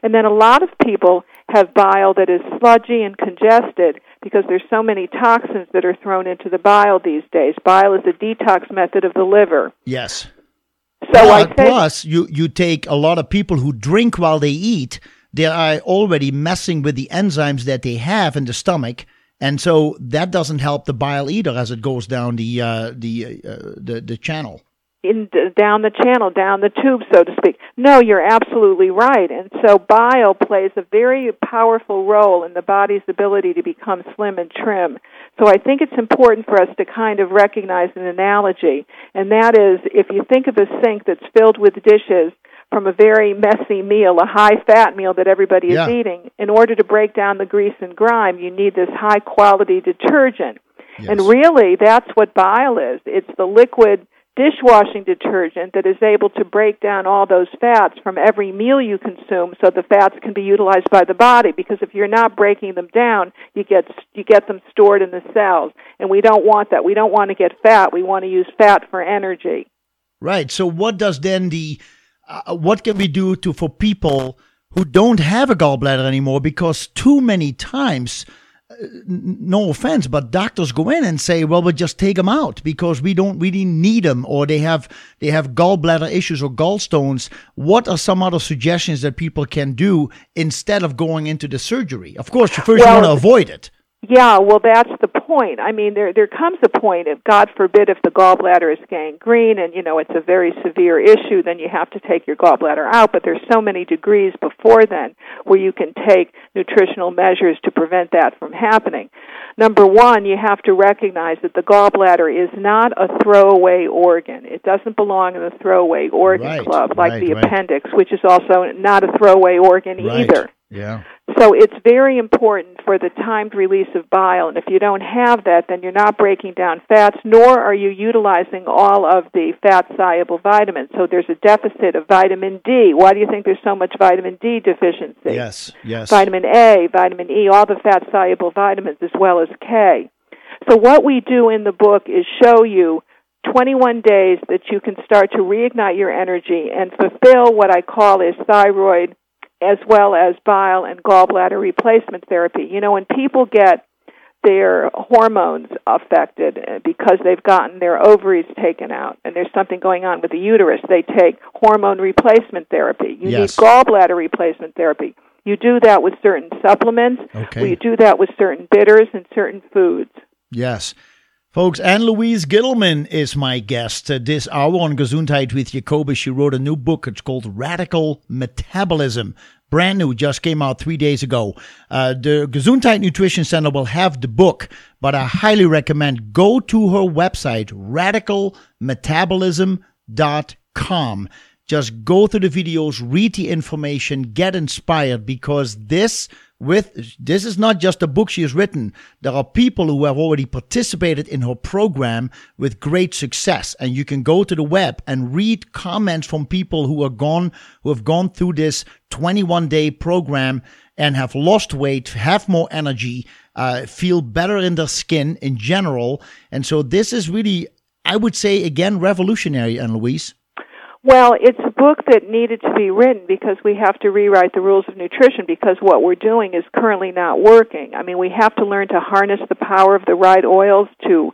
S5: And then a lot of people have bile that is sludgy and congested because there's so many toxins that are thrown into the bile these days. Bile is a detox method of the liver.
S1: Yes.
S5: So
S1: Plus-
S5: I say,
S1: plus, you you take a lot of people who drink while they eat. They are already messing with the enzymes that they have in the stomach, and so that doesn't help the bile either as it goes down the uh, the, uh, the the channel.
S5: In down the channel, down the tube, so to speak. No, you're absolutely right. And so bile plays a very powerful role in the body's ability to become slim and trim. So I think it's important for us to kind of recognize an analogy, and that is if you think of a sink that's filled with dishes from a very messy meal, a high fat meal that everybody
S1: Yeah.
S5: is eating, in order to break down the grease and grime, you need this high quality detergent. And really, that's what bile is. It's the liquid dishwashing detergent that is able to break down all those fats from every meal you consume so the fats can be utilized by the body. Because if you're not breaking them down you get you get them stored in the cells. And we don't want that. We don't want to get fat. We want to use fat for energy.
S1: Right. So, what does then the uh, what can we do to for people who don't have a gallbladder anymore? Because too many times, Uh, no offense, but doctors go in and say, "Well, we'll just take them out because we don't really need them," or they have they have gallbladder issues or gallstones. What are some other suggestions that people can do instead of going into the surgery? Of course, first
S5: Well,
S1: you want to avoid it.
S5: Yeah, well, that's the point. I mean, there there comes a point, if God forbid, if the gallbladder is gangrene and you know it's a very severe issue, then you have to take your gallbladder out. But there's so many degrees before then where you can take nutritional measures to prevent that from happening. Number one, you have to recognize that the gallbladder is not a throwaway organ. It doesn't belong in the throwaway organ
S1: Right,
S5: club like
S1: right,
S5: the
S1: right.
S5: appendix, which is also not a throwaway organ either.
S1: Yeah.
S5: So it's very important for the timed release of bile, and if you don't have that, then you're not breaking down fats, nor are you utilizing all of the fat soluble vitamins. So there's a deficit of vitamin D. Why do you think there's so much vitamin D deficiency?
S1: Yes. Yes.
S5: Vitamin A, vitamin E, all the fat soluble vitamins, as well as K. So what we do in the book is show you 21 days that you can start to reignite your energy and fulfill what I call is thyroid as well as bile and gallbladder replacement therapy. You know, when people get their hormones affected uh, because they've gotten their ovaries taken out and there's something going on with the uterus, they take hormone replacement therapy. You
S1: Yes.
S5: need gallbladder replacement therapy. You do that with certain supplements.
S1: Okay.
S5: You do that with certain bitters and certain foods.
S1: Yes. Folks, Ann Louise Gittleman is my guest uh, this hour on Gesundheit with Jacobus. She wrote a new book. It's called Radical Metabolism. Brand new, just came out three days ago. Uh, the Gesundheit Nutrition Center will have the book, but I highly recommend go to her website, radicalmetabolism.com. Just go through the videos, read the information, get inspired because this with this is not just a book she has written. There are people who have already participated in her program with great success. And you can go to the web and read comments from people who are gone, who have gone through this 21 day program and have lost weight, have more energy, uh, feel better in their skin in general. And so this is really, I would say again, revolutionary, Ann Louise.
S5: Well, it's a book that needed to be written because we have to rewrite the rules of nutrition because what we're doing is currently not working. I mean, we have to learn to harness the power of the right oils to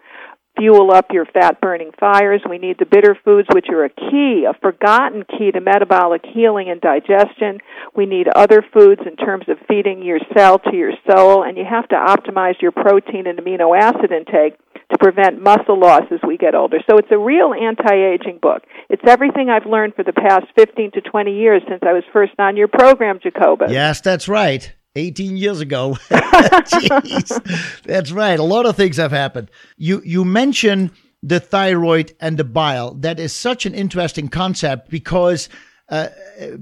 S5: fuel up your fat burning fires. We need the bitter foods, which are a key, a forgotten key to metabolic healing and digestion. We need other foods in terms of feeding your cell to your soul, and you have to optimize your protein and amino acid intake to prevent muscle loss as we get older. So it's a real anti-aging book. It's everything I've learned for the past 15 to 20 years since I was first on your program, Jacobus.
S1: Yes, that's right. 18 years ago. Jeez. That's right. A lot of things have happened. You you mentioned the thyroid and the bile. That is such an interesting concept because uh,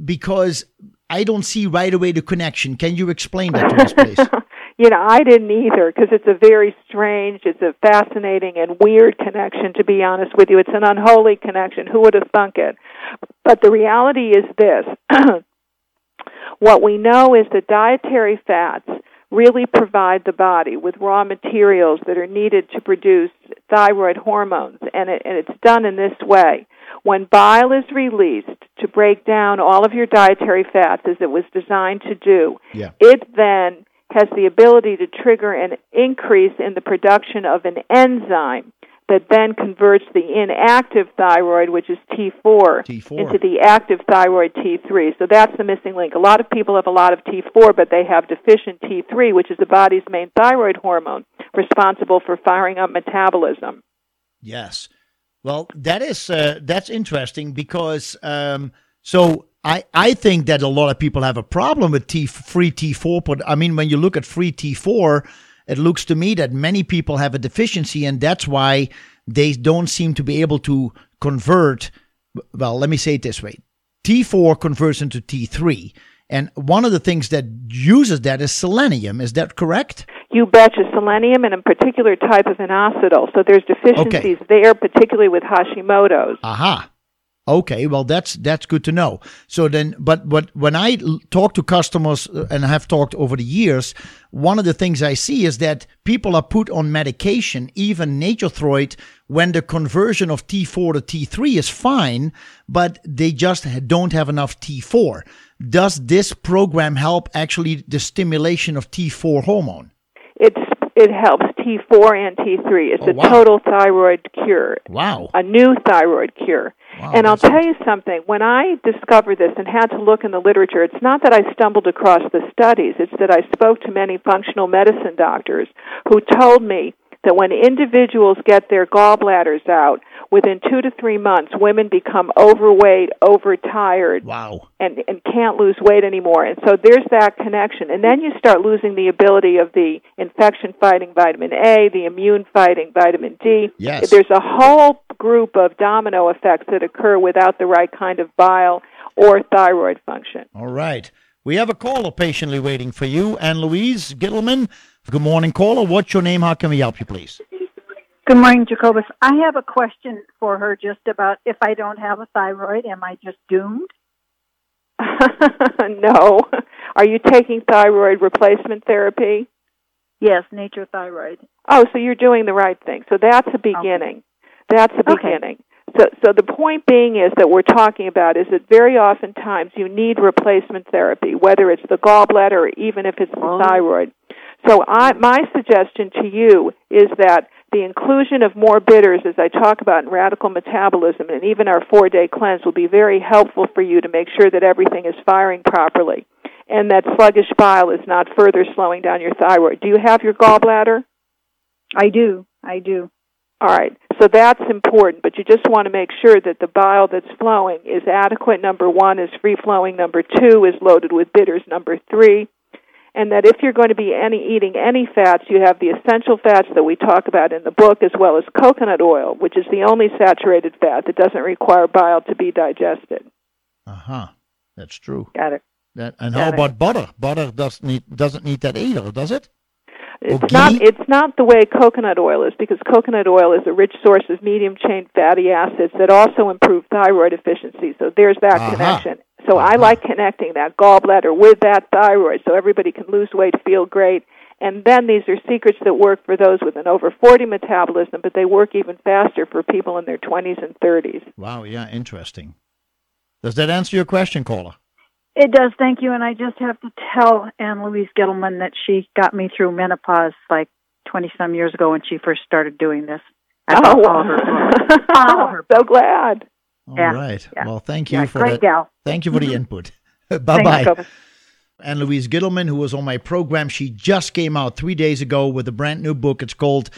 S1: because I don't see right away the connection. Can you explain that to us, please?
S5: you know, I didn't either because it's a very strange, it's a fascinating and weird connection, to be honest with you. It's an unholy connection. Who would have thunk it? But the reality is this What we know is that dietary fats really provide the body with raw materials that are needed to produce thyroid hormones, and, it, and it's done in this way. When bile is released to break down all of your dietary fats as it was designed to do,
S1: Yeah.
S5: it then has the ability to trigger an increase in the production of an enzyme that then converts the inactive thyroid, which is T4,
S1: T4.
S5: into the active thyroid T3. So that's the missing link. A lot of people have a lot of T4, but they have deficient T3, which is the body's main thyroid hormone responsible for firing up metabolism.
S1: Yes. Well, that is uh, that's interesting because um, so I I think that a lot of people have a problem with T free T four, but I mean when you look at free T four, it looks to me that many people have a deficiency, and that's why they don't seem to be able to convert. Well, let me say it this way: T four converts into T three. And one of the things that uses that is selenium. Is that correct?
S5: You betcha selenium and a particular type of inositol. So there's deficiencies there, particularly with Hashimoto's.
S1: Aha. Okay, well that's that's good to know. So then, but but when I talk to customers uh, and have talked over the years, one of the things I see is that people are put on medication, even Nature-Throid, when the conversion of T4 to T3 is fine, but they just don't have enough T4. Does this program help actually the stimulation of T4 hormone?
S5: It's it helps T4 and T3. It's
S1: Oh,
S5: a
S1: wow.
S5: total thyroid cure.
S1: Wow.
S5: a new thyroid cure.
S1: Wow,
S5: and I'll tell you something, when I discovered this and had to look in the literature, it's not that I stumbled across the studies, it's that I spoke to many functional medicine doctors who told me that when individuals get their gallbladders out, within two to three months, women become overweight, overtired,
S1: Wow.
S5: and and can't lose weight anymore. And so there's that connection. And then you start losing the ability of the infection fighting vitamin A, the immune fighting vitamin D.
S1: Yes.
S5: There's a whole group of domino effects that occur without the right kind of bile or thyroid function.
S1: All right. We have a caller patiently waiting for you. Ann Louise Gittleman, good morning, caller. What's your name? How can we help you, please?
S6: Good morning, Jacobus. I have a question for her just about if I don't have a thyroid, am I just doomed?
S5: no. Are you taking thyroid replacement therapy?
S6: Yes, nature thyroid.
S5: Oh, so you're doing the right thing. So that's a beginning. That's a
S6: Okay.
S5: beginning. So, so the point being is that we're talking about is that very often times you need replacement therapy, whether it's the gallbladder or even if it's the
S6: Oh.
S5: thyroid. So I, my suggestion to you is that the inclusion of more bitters, as I talk about in radical metabolism, and even our four-day cleanse will be very helpful for you to make sure that everything is firing properly, and that sluggish bile is not further slowing down your thyroid. Do you have your gallbladder?
S6: I do. I do.
S5: All right. So that's important, but you just want to make sure that the bile that's flowing is adequate. Number one is free flowing. Number two is loaded with bitters. Number three, and that if you're going to be any eating any fats, you have the essential fats that we talk about in the book, as well as coconut oil, which is the only saturated fat that doesn't require bile to be digested.
S1: Uh huh. That's true.
S6: Got it.
S1: That and
S6: Got
S1: how
S6: it.
S1: about butter? Butter doesn't need doesn't need that either, does it?
S5: It's
S1: Okay.
S5: not it's not the way coconut oil is because coconut oil is a rich source of medium chain fatty acids that also improve thyroid efficiency. So there's that
S1: Uh-huh.
S5: connection. So I
S1: Uh-huh.
S5: like connecting that gallbladder with that thyroid so everybody can lose weight, feel great. And then these are secrets that work for those with an over 40 metabolism, but they work even faster for people in their 20s and 30s.
S1: Wow. Yeah. Interesting. Does that answer your question, caller?
S6: It does, thank you. And I just have to tell Ann Louise Gittleman that she got me through menopause like 20 some years ago when she first started doing this. I
S5: oh,
S6: bought all her books. All her
S5: so glad.
S1: All
S6: Yeah,
S1: right.
S6: yeah.
S1: Well, thank you
S6: Yeah,
S1: for that.
S6: gal.
S1: Thank you for the input. bye bye. Ann Louise Gittleman, who was on my program, she just came out three days ago with a brand new book. It's called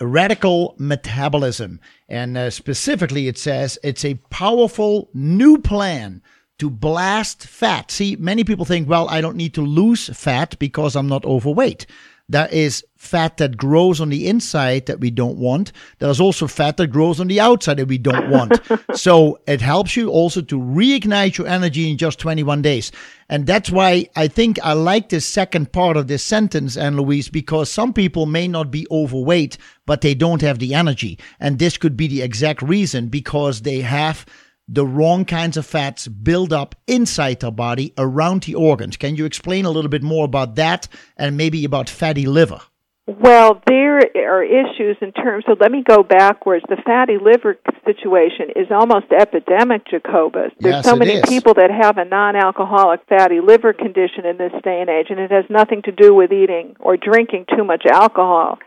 S1: Radical Metabolism. And uh, specifically, it says it's a powerful new plan to blast fat. See, many people think, well, I don't need to lose fat because I'm not overweight. That is fat that grows on the inside that we don't want. There's also fat that grows on the outside that we don't want. so it helps you also to reignite your energy in just 21 days. And that's why I think I like the second part of this sentence, Ann Louise, because some people may not be overweight, but they don't have the energy. And this could be the exact reason because they have the wrong kinds of fats build up inside our body around the organs. Can you explain a little bit more about that and maybe about fatty liver?
S5: Well, there are issues in terms of, let me go backwards. The fatty liver situation is almost epidemic, Jacobus. There's
S1: Yes,
S5: so many
S1: is.
S5: people that have a non alcoholic fatty liver condition in this day and age, and it has nothing to do with eating or drinking too much alcohol.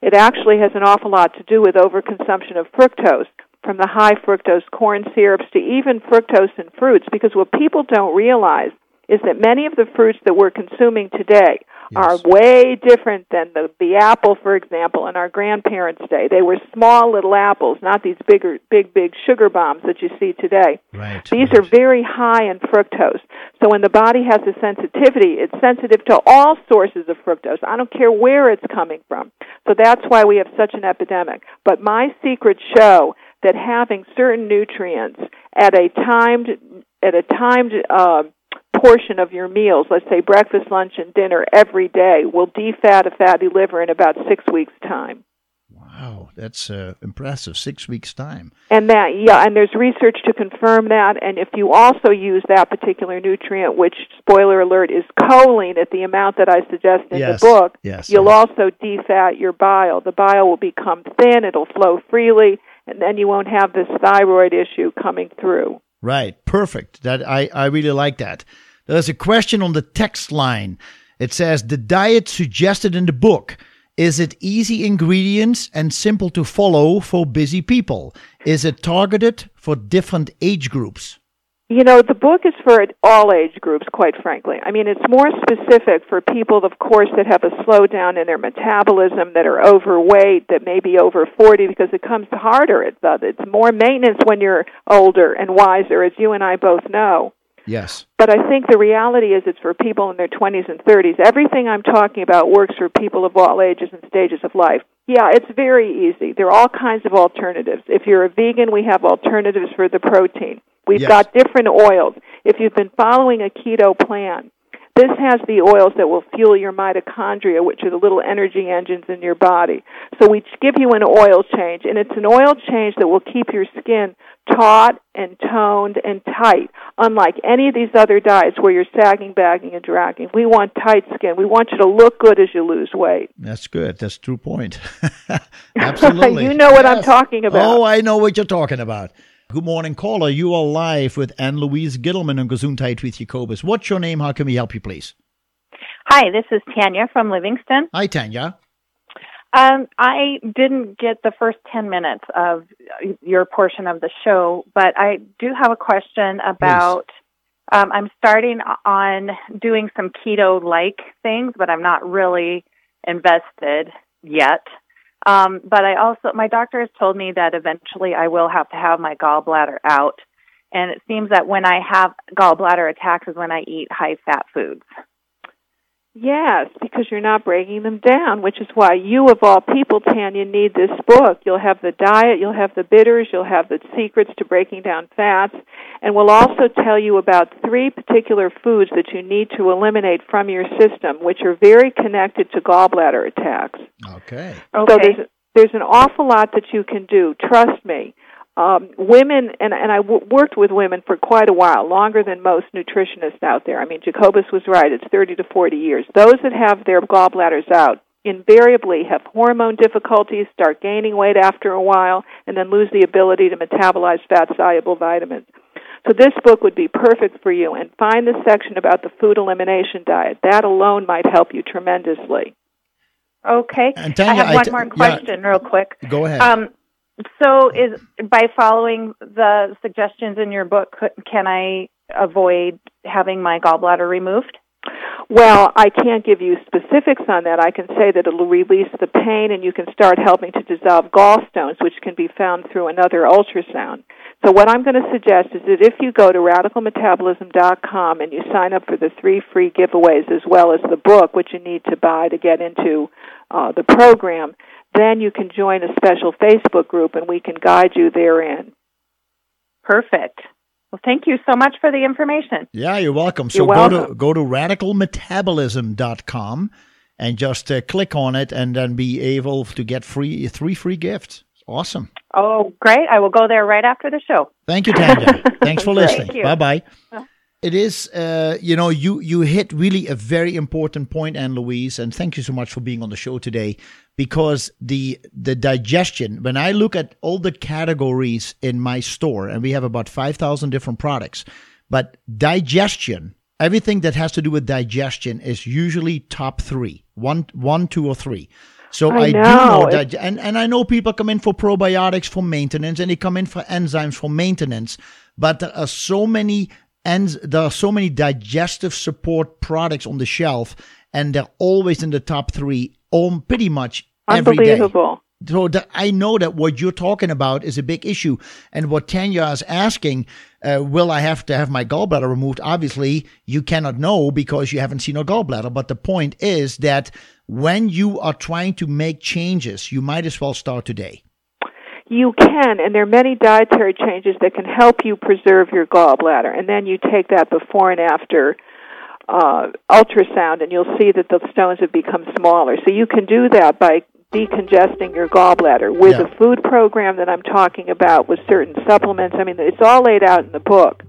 S5: It actually has an awful lot to do with overconsumption of fructose, from the high fructose corn syrups to even fructose in fruits, because what people don't realize is that many of the fruits that we're consuming today are way different than the the apple, for example, in our grandparents' day. They were small little apples, not these bigger, big, big sugar bombs that you see today.
S1: Right.
S5: These are very high in fructose. So when the body has a sensitivity, it's sensitive to all sources of fructose. I don't care where it's coming from. So that's why we have such an epidemic. But my secrets show that having certain nutrients at a timed at a timed uh, portion of your meals, let's say breakfast, lunch, and dinner every day, will defat a fatty liver in about six weeks' time.
S1: Wow, that's uh, impressive. Six weeks' time.
S5: And that, yeah, and there's research to confirm that. And if you also use that particular nutrient, which, spoiler alert, is choline at the amount that I suggest in
S1: Yes,
S5: the book,
S1: yes,
S5: you'll
S1: yes.
S5: also defat your bile. The bile will become thin, it'll flow freely, and then you won't have this thyroid issue coming through.
S1: Right. Perfect. That I, I really like that. There's a question on the text line. It says the diet suggested in the book. Is it easy ingredients and simple to follow for busy people? Is it targeted for different age groups?
S5: You know, the book is for all age groups, quite frankly. I mean, it's more specific for people, of course, that have a slowdown in their metabolism, that are overweight, that may be over 40, because it comes harder. It's, uh, it's more maintenance when you're older and wiser, as you and I both know.
S1: Yes.
S5: But I think the reality is it's for people in their 20s and 30s. Everything I'm talking about works for people of all ages and stages of life. Yeah, it's very easy. There are all kinds of alternatives. If you're a vegan, we have alternatives for the protein. We've
S1: Yes.
S5: got different oils. If you've been following a keto plan, this has the oils that will fuel your mitochondria, which are the little energy engines in your body. So we give you an oil change, and it's an oil change that will keep your skin taut and toned and tight, unlike any of these other diets where you're sagging, bagging, and dragging. We want tight skin. We want you to look good as you lose weight.
S1: That's good. That's a true point. Absolutely.
S5: You know what I'm talking about.
S1: Oh, I know what you're talking about. Good morning, caller. You are live with Ann Louise Gittleman on Gesundheit with Jacobus. What's your name? How can we help you, please?
S7: Hi, this is Tanya from Livingston.
S1: Hi, Tanya.
S7: Um, I didn't get the first 10 minutes of your portion of the show, but I do have a question about. Um, I'm starting on doing some keto like things, but I'm not really invested yet. Um, but I also, my doctor has told me that eventually I will have to have my gallbladder out. And it seems that when I have gallbladder attacks is when I eat high fat foods.
S5: Yes, because you're not breaking them down, which is why you, of all people, Tanya, need this book. You'll have the diet, you'll have the bitters, you'll have the secrets to breaking down fats, and we'll also tell you about three particular foods that you need to eliminate from your system, which are very connected to gallbladder attacks.
S1: Okay.
S5: So
S7: Okay.
S5: there's there's an awful lot that you can do. Trust me. Um, women and and I w- worked with women for quite a while, longer than most nutritionists out there. I mean, Jacobus was right; it's thirty to forty years. Those that have their gallbladders out invariably have hormone difficulties, start gaining weight after a while, and then lose the ability to metabolize fat soluble vitamins. So this book would be perfect for you. And find the section about the food elimination diet. That alone might help you tremendously.
S7: Okay.
S1: And Tanya,
S7: I have one
S1: t-
S7: more
S1: yeah.
S7: question, real quick.
S1: Go ahead.
S7: Um, so, is by following the suggestions in your book, can I avoid having my gallbladder removed?
S5: Well, I can't give you specifics on that. I can say that it'll release the pain and you can start helping to dissolve gallstones, which can be found through another ultrasound. So what I'm going to suggest is that if you go to radicalmetabolism.com and you sign up for the three free giveaways as well as the book, which you need to buy to get into uh, the program, then you can join a special Facebook group and we can guide you therein.
S7: Perfect. Well, thank you so much for the information.
S1: yeah, you're welcome. So
S5: You're
S1: go to
S5: welcome.
S1: go to radicalmetabolism.com and just uh, click on it and then be able to get free three free gifts. Awesome.
S7: Oh, great. I will go there right after the show.
S1: Thank you, Tanya. Thanks for listening.
S7: Thank you.
S1: Bye bye. It is, uh, you know, you you hit really a very important point, Ann Louise, and thank you so much for being on the show today. Because the the digestion, when I look at all the categories in my store, and we have about five thousand different products, but digestion, everything that has to do with digestion, is usually top three, one, one, two, or three. So
S5: I
S1: I, do
S5: know.
S1: know that, and, and I know people come in for probiotics for maintenance, and they come in for enzymes for maintenance. But there are so many, and there are so many digestive support products on the shelf, and they're always in the top three, all pretty much every day. So I know that what you're talking about is a big issue, and what Tanya is asking, uh, will I have to have my gallbladder removed? Obviously, you cannot know because you haven't seen a gallbladder. But the point is that when you are trying to make changes, you might as well start today.
S5: You can, and there are many dietary changes that can help you preserve your gallbladder. And then you take that before and after uh, ultrasound, and you'll see that the stones have become smaller. So you can do that by decongesting your gallbladder with
S1: Yeah.
S5: a food program that I'm talking about with certain supplements. I mean, it's all laid out in the book.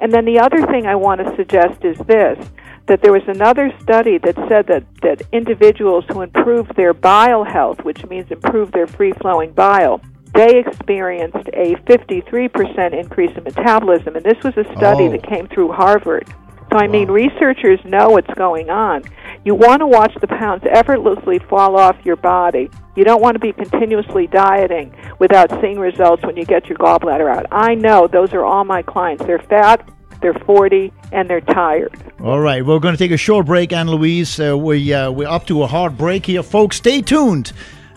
S5: And then the other thing I want to suggest is this that there was another study that said that, that individuals who improved their bile health, which means improved their free flowing bile, they experienced a 53% increase in metabolism. And this was a study
S1: Oh.
S5: that came through Harvard. So, I mean, researchers know what's going on. You want to watch the pounds effortlessly fall off your body. You don't want to be continuously dieting without seeing results when you get your gallbladder out. I know those are all my clients. They're fat, they're 40, and they're tired.
S1: All right, we're going to take a short break, Ann Louise. Uh, we uh, we're up to a hard break here, folks. Stay tuned.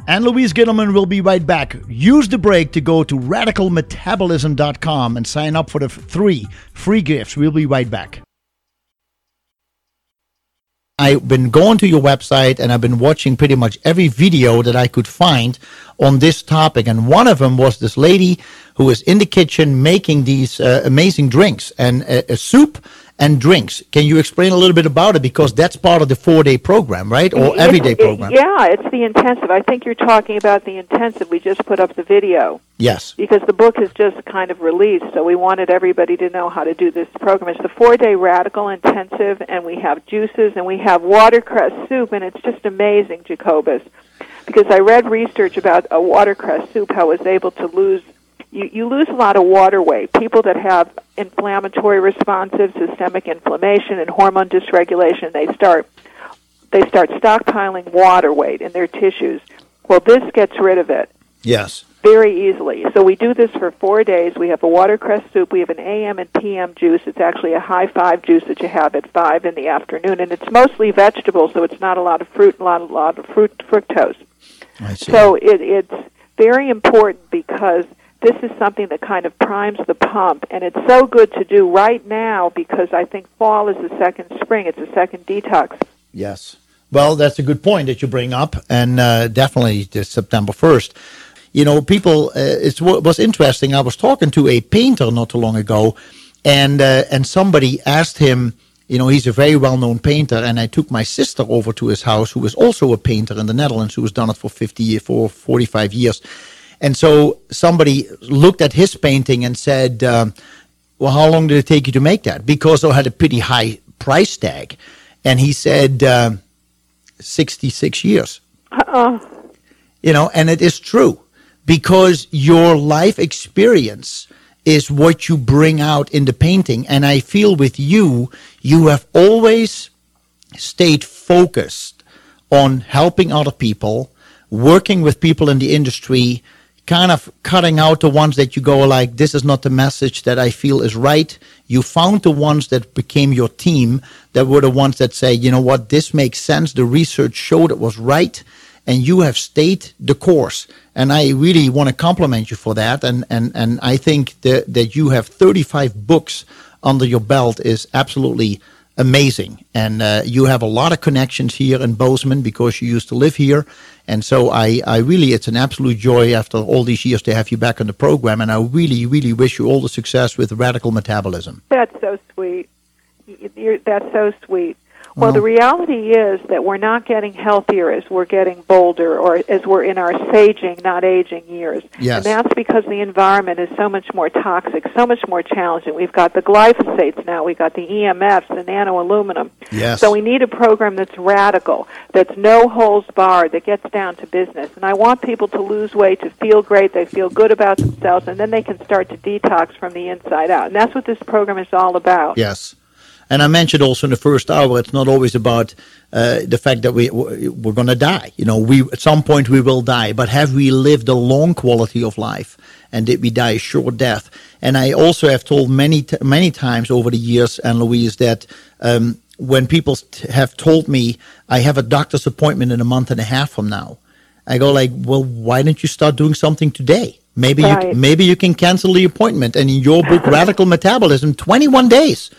S1: Ann Louise Gittleman will be right back. Use the break to go to radicalmetabolism.com and sign up for the three free gifts. We'll be right back. I've been going to your website and I've been watching pretty much every video that I could find on this topic. And one of them was this lady who was in the kitchen making these uh, amazing drinks and uh, a soup and drinks. Can you explain a little bit about it? Because that's part of the four day program, right? Or everyday
S5: It's- it-
S1: program?
S5: yeah, it's the intensive. I think you're talking about the intensive. We just put up the video.
S1: Yes.
S5: because the book is just kind of released, so we wanted everybody to know how to do this program. It's the four day radical intensive, and we have juices and we have watercress soup, and it's just amazing, Jacobus. Because I read research about a watercress soup, how it was able to lose. You, you lose a lot of water weight. People that have inflammatory responsive systemic inflammation and hormone dysregulation, they start they start stockpiling water weight in their tissues. Well, this gets rid of it
S1: Yes.
S5: very easily. So we do this for four days. We have a watercress soup. We have an AM and PM juice. It's actually a high five juice that you have at five in the afternoon, and it's mostly vegetables, so it's not a lot of fruit, a lot, a lot of fruit fructose.
S1: I see.
S5: So it, it's very important because this is something that kind of primes the pump, and it's so good to do right now because I think fall is the second spring. It's a second detox.
S1: Yes. Well, that's a good point that you bring up, and uh, definitely September 1st. You know, people, uh, it was interesting. I was talking to a painter not too long ago, and uh, and somebody asked him, you know, he's a very well known painter, and I took my sister over to his house, who is also a painter in the Netherlands, who has done it for 50 for 45 years. And so somebody looked at his painting and said, um, well, how long did it take you to make that? Because it had a pretty high price tag. And he said, um, 66 years.
S5: Uh-uh.
S1: You know, and it is true because your life experience is what you bring out in the painting. And I feel with you, you have always stayed focused on helping other people, working with people in the industry, kind of cutting out the ones that you go like, this is not the message that I feel is right. You found the ones that became your team that were the ones that say, you know what, this makes sense. The research showed it was right. And you have stayed the course. And I really want to compliment you for that. And, and, and I think that, that you have 35 books under your belt is absolutely amazing. And uh, you have a lot of connections here in Bozeman because you used to live here. And so I, I really, it's an absolute joy after all these years to have you back on the program. And I really, really wish you all the success with radical metabolism.
S5: That's so sweet. You're, that's so sweet. Well, the reality is that we're not getting healthier as we're getting bolder or as we're in our saging, not aging years.
S1: Yes.
S5: And that's because the environment is so much more toxic, so much more challenging. We've got the glyphosates now, we've got the EMFs, the nano aluminum.
S1: Yes.
S5: So we need a program that's radical, that's no holds barred, that gets down to business. And I want people to lose weight, to feel great, they feel good about themselves, and then they can start to detox from the inside out. And that's what this program is all about.
S1: Yes. And I mentioned also in the first hour, it's not always about uh, the fact that we we're going to die. You know, we at some point we will die, but have we lived a long quality of life, and did we die a short death? And I also have told many t- many times over the years, Ann Louise, that um, when people have told me I have a doctor's appointment in a month and a half from now, I go like, well, why don't you start doing something today? Maybe
S5: Right.
S1: you maybe you can cancel the appointment. And in your book, Radical Metabolism, 21 days.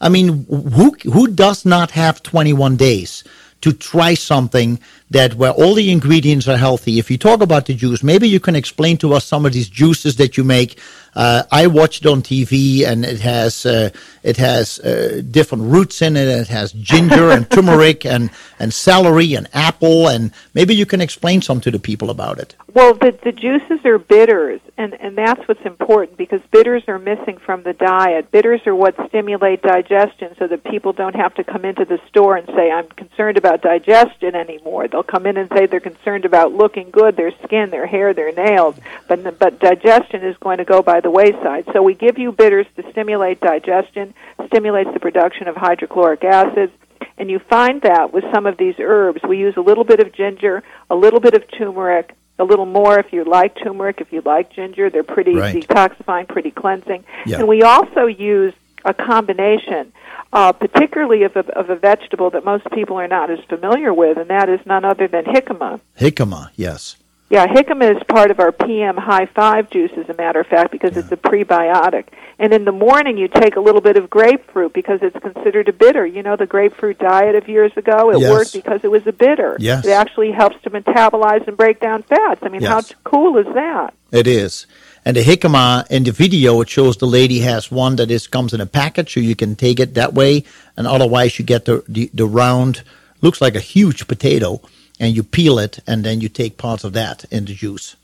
S1: I mean, who who does not have 21 days to try something that where all the ingredients are healthy? If you talk about the juice, maybe you can explain to us some of these juices that you make. Uh, I watched on TV, and it has uh, it has uh, different roots in it. It has ginger and turmeric and and celery and apple, and maybe you can explain some to the people about it.
S5: Well, the, the juices are bitters, and, and that's what's important because bitters are missing from the diet. Bitters are what stimulate digestion so that people don't have to come into the store and say, I'm concerned about digestion anymore. They'll come in and say they're concerned about looking good, their skin, their hair, their nails, but, but digestion is going to go by the wayside. So we give you bitters to stimulate digestion, stimulates the production of hydrochloric acids, and you find that with some of these herbs. We use a little bit of ginger, a little bit of turmeric, a little more if you like turmeric, if you like ginger. They're pretty
S1: Right.
S5: detoxifying, pretty cleansing.
S1: Yeah.
S5: And we also use a combination, uh, particularly of a, of a vegetable that most people are not as familiar with, and that is none other than jicama.
S1: Jicama, yes.
S5: Yeah, jicama is part of our PM High Five juice, as a matter of fact, because it's a prebiotic. And in the morning, you take a little bit of grapefruit because it's considered a bitter. You know, the grapefruit diet of years ago, it
S1: Yes.
S5: worked because it was a bitter.
S1: Yes.
S5: It actually helps to metabolize and break down fats. I mean, how
S1: Yes.
S5: t- cool is that?
S1: It is. And the jicama in the video, it shows the lady has one that is comes in a package, so you can take it that way. And otherwise, you get the, the, the round, looks like a huge potato, and you peel it, and then you take parts of that in the juice.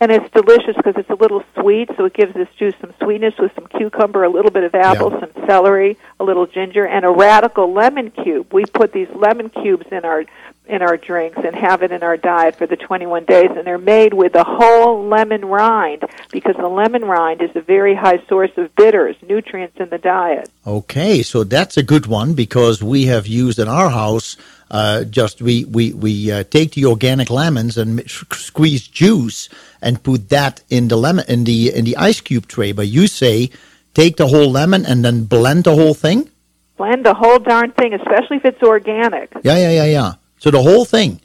S5: And it's delicious because it's a little sweet, so it gives this juice some sweetness with some cucumber, a little bit of apple,
S1: Yeah.
S5: some celery, a little ginger, and a radical lemon cube. We put these lemon cubes in our in our drinks and have it in our diet for the 21 days, and they're made with the whole lemon rind because the lemon rind is a very high source of bitters, nutrients in the diet.
S1: Okay, so that's a good one because we have used in our house. Uh, just we we we uh, take the organic lemons and squeeze juice and put that in the lemon in the in the ice cube tray. But you say take the whole lemon and then blend the whole thing.
S5: Blend the whole darn thing, especially if it's organic.
S1: Yeah, yeah, yeah, yeah. So the whole thing.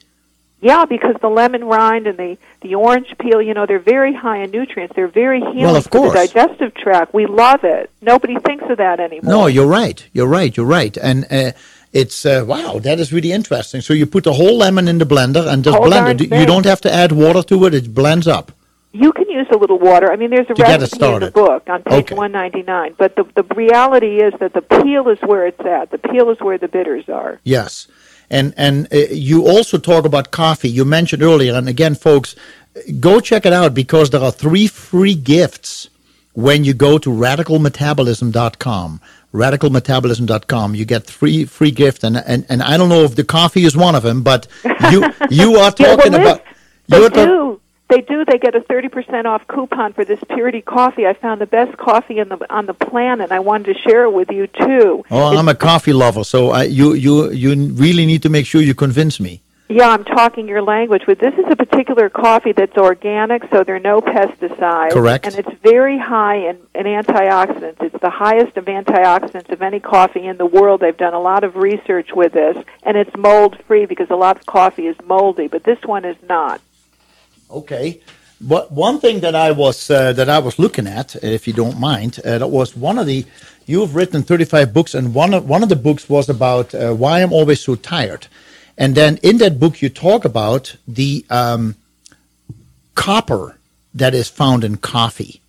S5: Yeah, because the lemon rind and the the orange peel, you know, they're very high in nutrients. They're very healing
S1: Well, of
S5: for the digestive tract. We love it. Nobody thinks of that anymore.
S1: No, you're right. You're right. You're right. And uh, it's uh, wow, that is really interesting. So you put the whole lemon in the blender and just
S5: Whole
S1: blend it. You don't have to add water to it. It blends up.
S5: You can use a little water. I mean, there's a
S1: To
S5: recipe in the book on page
S1: Okay.
S5: 199. But the the reality is that the peel is where it's at. The peel is where the bitters are.
S1: Yes. And and uh, you also talk about coffee. You mentioned earlier, and again, folks, go check it out because there are three free gifts when you go to radicalmetabolism.com. Radicalmetabolism.com. You get three free gifts, and and and I don't know if the coffee is one of them, but you you are
S5: Yeah, well,
S1: talking about. You're
S5: do. They do. They get a thirty percent off coupon for this Purity coffee. I found the best coffee in the on the planet. I wanted to share it with you too.
S1: Oh, I'm a coffee lover, so I, you you you really need to make sure you convince me.
S5: Yeah, I'm talking your language, but this is a particular coffee that's organic, so there are no pesticides.
S1: Correct.
S5: And it's very high in, in antioxidants. It's the highest of antioxidants of any coffee in the world. They've done a lot of research with this, and it's mold free because a lot of coffee is moldy, but this one is not.
S1: Okay. But one thing that I was uh, that I was looking at, if you don't mind, uh, that was one of the you've written 35 books, and one of one of the books was about uh, why I'm always so tired. And then in that book, you talk about the um, copper that is found in coffee,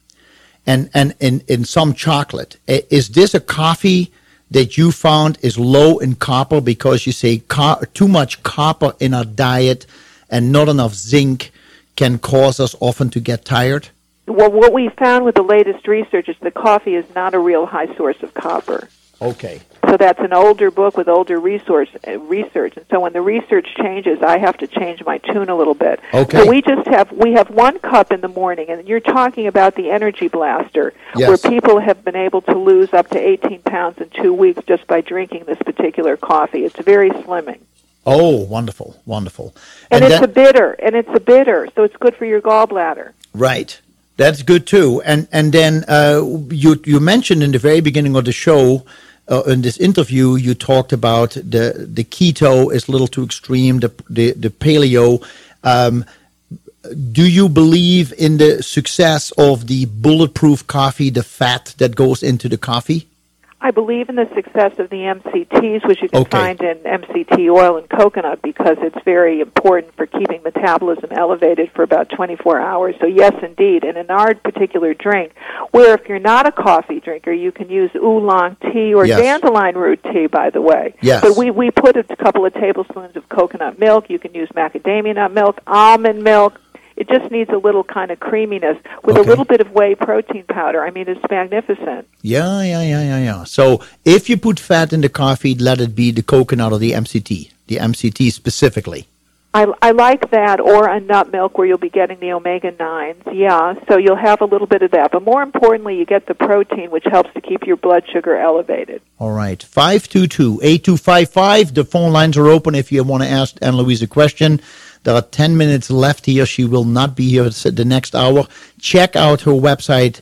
S1: and and in in some chocolate. Is this a coffee that you found is low in copper because you say co- too much copper in our diet and not enough zinc can cause us often to get tired?
S5: Well, what we found with the latest research is that coffee is not a real high source of copper.
S1: Okay.
S5: So that's an older book with older resource uh, research, and so when the research changes, I have to change my tune a little bit.
S1: Okay.
S5: So we just have we have one cup in the morning, and you're talking about the Energy Blaster,
S1: Yes.
S5: where people have been able to lose up to 18 pounds in two weeks just by drinking this particular coffee. It's very slimming,
S1: Oh, wonderful, wonderful.
S5: and, it's
S1: that-
S5: a bitter, and it's a bitter, so it's good for your gallbladder.
S1: Right. That's good too. And and then uh, you you mentioned in the very beginning of the show, uh, in this interview, you talked about the the keto is a little too extreme. The the, the paleo. Um, do you believe in the success of the bulletproof coffee, the fat that goes into the coffee?
S5: I believe in the success of the MCTs, which you can
S1: Okay.
S5: find in MCT oil and coconut, because it's very important for keeping metabolism elevated for about 24 hours. So, yes, indeed. And in our particular drink, where if you're not a coffee drinker, you can use oolong tea or
S1: Yes.
S5: dandelion root tea, by the way.
S1: Yes.
S5: But we, we put a couple of tablespoons of coconut milk. You can use macadamia nut milk, almond milk. It just needs a little kind of creaminess with
S1: Okay.
S5: a little bit of whey protein powder. I mean, it's magnificent.
S1: Yeah, yeah, yeah, yeah, yeah. So if you put fat in the coffee, let it be the coconut or the MCT, the MCT specifically.
S5: I, I like that, or a nut milk where you'll be getting the omega 9s. Yeah, so you'll have a little bit of that. But more importantly, you get the protein, which helps to keep your blood sugar elevated.
S1: All right. 522-8255. The phone lines are open if you want to ask Ann Louise a question. There are 10 minutes left here. She will not be here the next hour. Check out her website,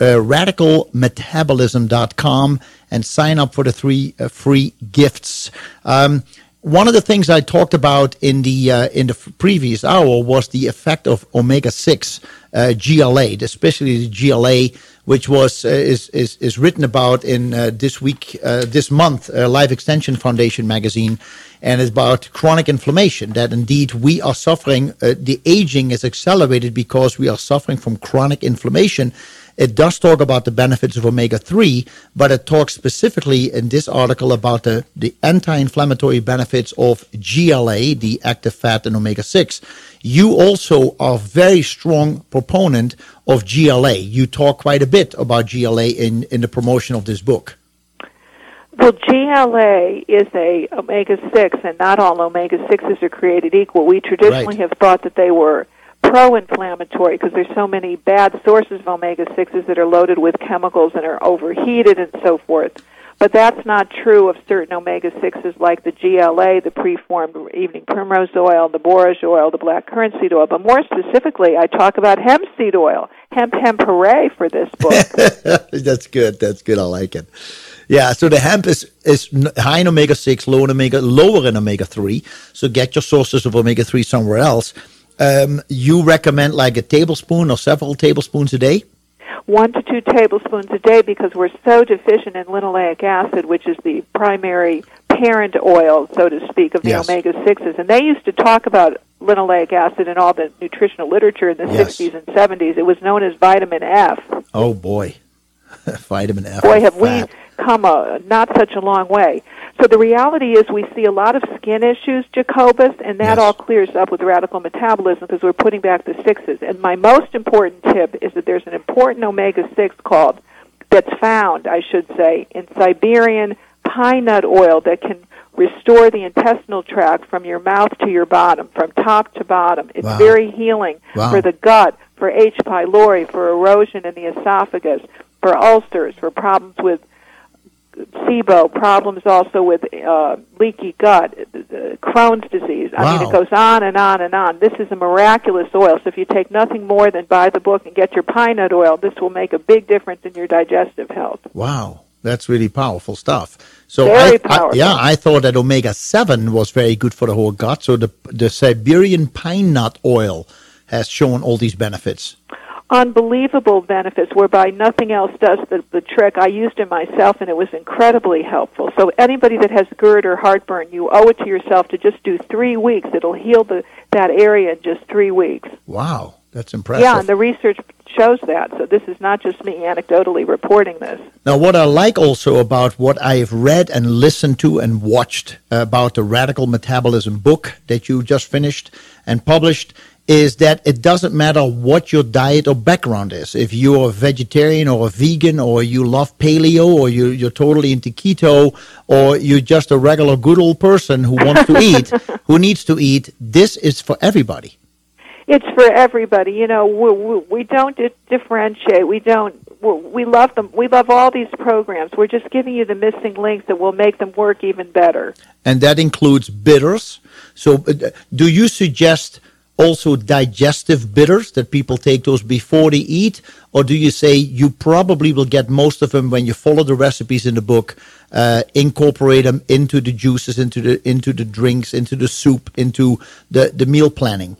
S1: uh, radicalmetabolism.com, and sign up for the three uh, free gifts. Um, one of the things I talked about in the uh, in the previous hour was the effect of omega six uh, GLA, especially the GLA, which was uh, is, is is written about in uh, this week uh, this month Life Extension Foundation magazine, and it's about chronic inflammation. That indeed we are suffering. Uh, the aging is accelerated because we are suffering from chronic inflammation. It does talk about the benefits of omega 3, but it talks specifically in this article about the, the anti inflammatory benefits of GLA, the active fat in omega 6. You also are a very strong proponent of GLA. You talk quite a bit about GLA in, in the promotion of this book.
S5: Well, GLA is a omega six, and not all omega sixes are created equal. We traditionally
S1: Right.
S5: have thought that they were pro-inflammatory because there's so many bad sources of omega sixes that are loaded with chemicals and are overheated and so forth. But that's not true of certain omega sixes like the GLA, the preformed evening primrose oil, the borage oil, the black currant seed oil. But more specifically, I talk about hemp seed oil. Hemp hemp hooray for this book.
S1: That's good. That's good. I like it. Yeah, so the hemp is is high in omega six, low in omega, lower in omega three. So get your sources of omega three somewhere else. Um, you recommend like a tablespoon or several tablespoons a day.
S5: One to two tablespoons a day because we're so deficient in linoleic acid, which is the primary parent oil, so to speak, of the
S1: Yes.
S5: omega 6s. And they used to talk about linoleic acid in all the nutritional literature in the
S1: Yes.
S5: 60s and 70s. It was known as vitamin F.
S1: Oh boy, vitamin F.
S5: Boy, have we come a not such a long way. So the reality is we see a lot of skin issues, Jacobus, and that
S1: Yes.
S5: all clears up with radical metabolism because we're putting back the sixes. And my most important tip is that there's an important omega six called that's found, I should say, in Siberian pine nut oil that can restore the intestinal tract from your mouth to your bottom, from top to bottom. It's
S1: Wow.
S5: very healing
S1: Wow.
S5: for the gut, for H. pylori, for erosion in the esophagus, for ulcers, for problems with SIBO, problems also with uh, leaky gut, uh, Crohn's disease. I mean, it goes on and on and on. This is a miraculous oil. So if you take nothing more than buy the book and get your pine nut oil, this will make a big difference in your digestive health.
S1: Wow, that's really powerful stuff. So
S5: Very
S1: I, I, yeah, I thought that omega seven was very good for the whole gut. So the the Siberian pine nut oil has shown all these benefits.
S5: Unbelievable benefits whereby nothing else does the, the trick. I used it myself and it was incredibly helpful. So anybody that has GERD or heartburn, you owe it to yourself to just do three weeks. It'll heal the, that area in just three weeks.
S1: Wow, That's impressive.
S5: Yeah, and the research shows that. So this is not just me anecdotally reporting this.
S1: Now, what I like also about what I've read and listened to and watched about the Radical Metabolism book that you just finished and published is that it doesn't matter what your diet or background is. If you're a vegetarian or a vegan or you love paleo or you, you're totally into keto or you're just a regular good old person who wants to eat, who needs to eat, this is for everybody.
S5: It's for everybody. You know, we, we, we don't differentiate. We don't. We love them. We love all these programs. We're just giving you the missing links that will make them work even better.
S1: And that includes bitters. So, uh, do you suggest also digestive bitters that people take those before they eat, or do you say you probably will get most of them when you follow the recipes in the book, uh, incorporate them into the juices, into the into the drinks, into the soup, into the the meal planning?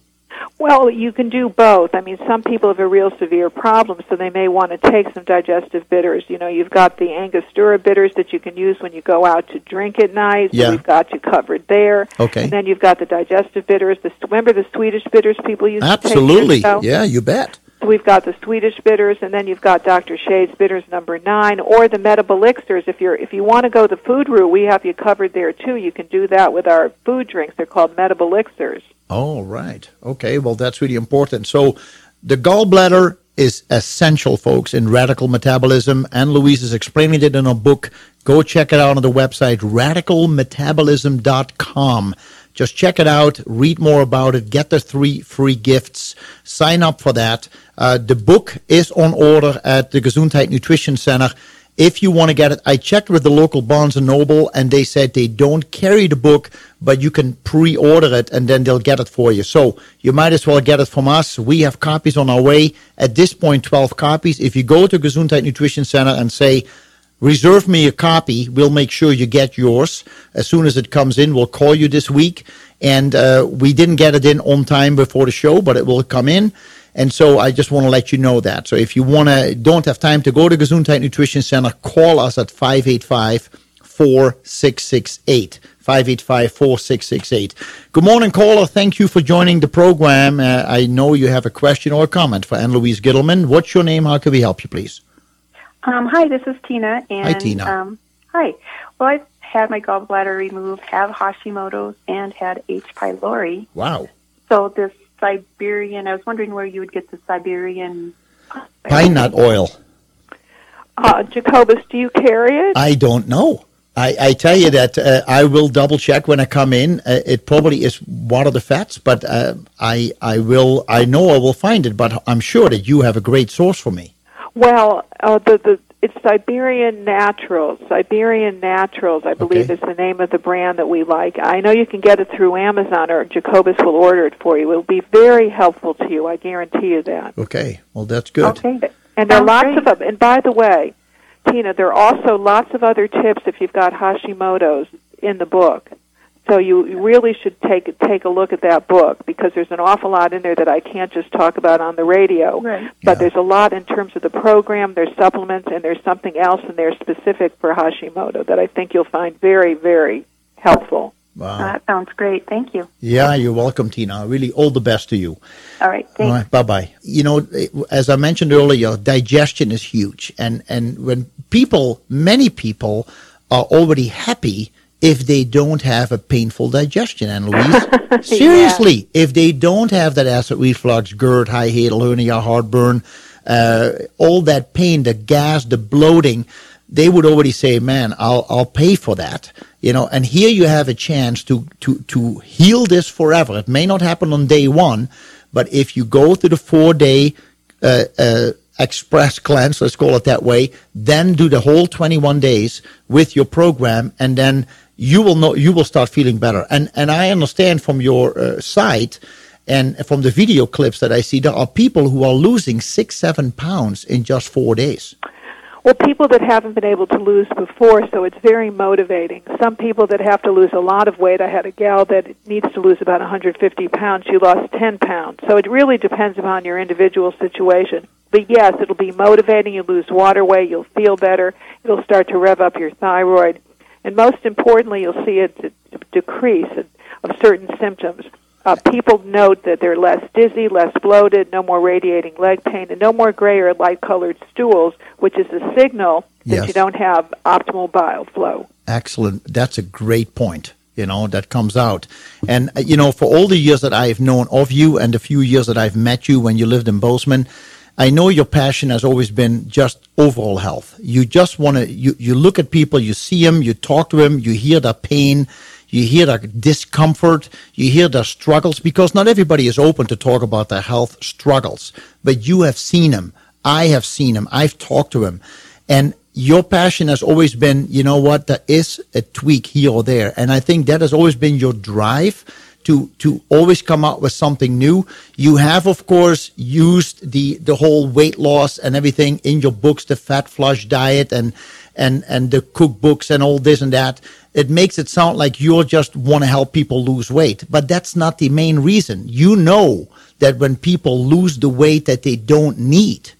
S5: Well, you can do both. I mean, some people have a real severe problem, so they may want to take some digestive bitters. You know, you've got the Angostura bitters that you can use when you go out to drink at night. So
S1: Yeah.
S5: we've got you covered there.
S1: Okay.
S5: And then you've got the digestive bitters. The, remember the Swedish bitters people used to take
S1: Absolutely. Yeah, you bet.
S5: We've got the Swedish bitters, and then you've got Dr. Shade's bitters number nine, or the Metabelixirs. If you're if you want to go the food route, we have you covered there too. You can do that with our food drinks. They're called Metabelixirs.
S1: All right. Okay. Well, that's really important. So, the gallbladder is essential, folks, in radical metabolism. Ann Louise is explaining it in a book. Go check it out on the website, radicalmetabolism.com. Just check it out, read more about it, get the three free gifts, sign up for that. Uh, the book is on order at the Gesundheit Nutrition Center. If you want to get it, I checked with the local Barnes and Noble, and they said they don't carry the book, but you can pre-order it, and then they'll get it for you. So you might as well get it from us. We have copies on our way. At this point, 12 copies. If you go to Gesundheit Nutrition Center and say, reserve me a copy. We'll make sure you get yours as soon as it comes in. We'll call you this week, and uh, we didn't get it in on time before the show, but it will come in. And so I just want to let you know that. So if you want to, don't have time to go to Gesundheit Nutrition Center, call us at 585 4668. 585 4668. Good morning, caller. Thank you for joining the program. Uh, I know you have a question or a comment for Ann Louise Gittleman. What's your name? How can we help you, please?
S8: Um, hi, this is Tina. And,
S1: Hi, Tina.
S8: Um, hi. Well, I've had my gallbladder removed, have Hashimoto's, and had H. pylori.
S1: Wow.
S8: So this Siberian, I was wondering where you would get the Siberian.
S1: Pine nut oil.
S5: Uh, Jacobus, do you carry it?
S1: I don't know. I, I tell you that uh, I will double check when I come in. Uh, it probably is one of the fats, but uh, I I will I know I will find it. But I'm sure that you have a great source for me.
S5: Well, uh, the the it's Siberian Naturals. Siberian Naturals, I believe,
S1: Okay.
S5: is the name of the brand that we like. I know you can get it through Amazon, or Jacobus will order it for you. It will be very helpful to you. I guarantee you that.
S1: Okay, well that's good.
S8: Okay.
S5: And there are lots
S8: great.
S5: of them. And by the way, Tina, there are also lots of other tips if you've got Hashimoto's in the book. So you you really should take take a look at that book because there's an awful lot in there that I can't just talk about on the radio.
S8: Right.
S5: But
S1: Yeah.
S5: there's a lot in terms of the program, there's supplements, and there's something else in there specific for Hashimoto that I think you'll find very, very helpful.
S1: Wow.
S8: That sounds great. Thank you.
S1: Yeah, you're welcome, Tina. Really, all the best to you.
S8: All right. Thanks.
S1: right, bye bye. You know, eh, as I mentioned earlier, digestion is huge, and and when people, many people, are already happy if they don't have a painful digestion. Ann Louise, seriously, if they don't have that acid reflux, GERD, hiatal hernia, heartburn, uh, all that pain, the gas, the bloating, they would already say, "Man, I'll I'll pay for that." You know, and here you have a chance to to to heal this forever. It may not happen on day one, but if you go to the four day uh, uh, express cleanse, let's call it that way, then do the whole 21 days with your program, and then you will know you will start feeling better. And and I understand from your uh, site and from the video clips that I see, there are people who are losing six, seven pounds in just four days.
S5: Well, people that haven't been able to lose before, so it's very motivating. Some people that have to lose a lot of weight. I had a gal that needs to lose about 150 pounds. She lost 10 pounds. So it really depends upon your individual situation. But yes, it'll be motivating. You lose water weight. You'll feel better. It'll start to rev up your thyroid. And most importantly, you'll see a d- decrease of certain symptoms. Uh, people note that they're less dizzy, less bloated, no more radiating leg pain, and no more gray or light colored stools, which is a signal that
S1: Yes.
S5: you don't have optimal bile flow.
S1: Excellent. That's a great point. You know, that comes out. And, uh, you know, for all the years that I've known of you and the few years that I've met you when you lived in Bozeman, I know your passion has always been just overall health. You just want to, you, you look at people, you see them, you talk to them, you hear their pain, you hear their discomfort, you hear their struggles, because not everybody is open to talk about their health struggles. But you have seen them. I have seen them. I've talked to them. And your passion has always been, you know what, there is a tweak here or there. And I think that has always been your drive to, to always come out with something new. You have, of course, used the, the whole weight loss and everything in your books, the fat flush diet and, and, and the cookbooks and all this and that. It makes it sound like you just want to help people lose weight, but that's not the main reason. You know that when people lose the weight that they don't need,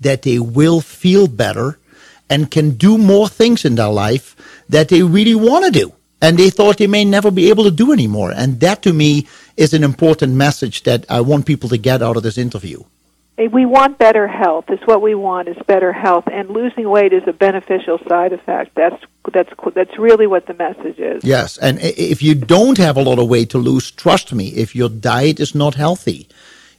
S1: that they will feel better and can do more things in their life that they really want to do and they thought they may never be able to do anymore. And that to me is an important message that I want people to get out of this interview.
S5: We want better health. It's what we want is better health, and losing weight is a beneficial side effect. That's that's that's really what the message is.
S1: Yes, and if you don't have a lot of weight to lose, trust me, if your diet is not healthy,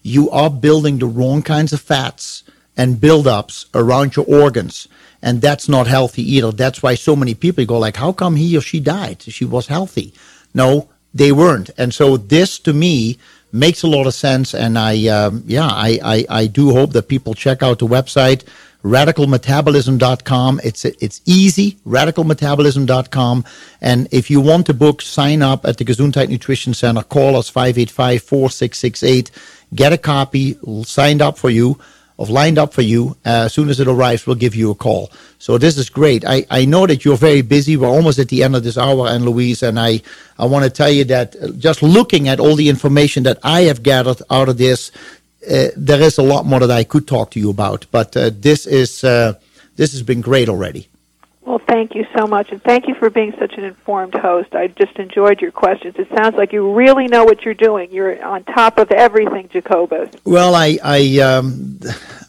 S1: you are building the wrong kinds of fats and buildups around your organs, and that's not healthy either. That's why so many people go like, "How come he or she died? She was healthy." No, they weren't, and so this to me makes a lot of sense. And I, um, yeah, I, I, I do hope that people check out the website radicalmetabolism.com. It's it's easy, radicalmetabolism.com. And if you want the book, sign up at the Gesundheit Nutrition Center. Call us 585-4668. Get a copy signed up for you, of lined up for you. Uh, as soon as it arrives, we'll give you a call. So this is great. I, I know that you're very busy. We're almost at the end of this hour, Ann Louise, and I, I want to tell you that uh, just looking at all the information that I have gathered out of this, uh, there is a lot more that I could talk to you about. But uh, this is uh, this has been great already.
S5: Well, thank you so much, and thank you for being such an informed host. I just enjoyed your questions. It sounds like you really know what you're doing. You're on top of everything, Jacobus.
S1: Well, I I um,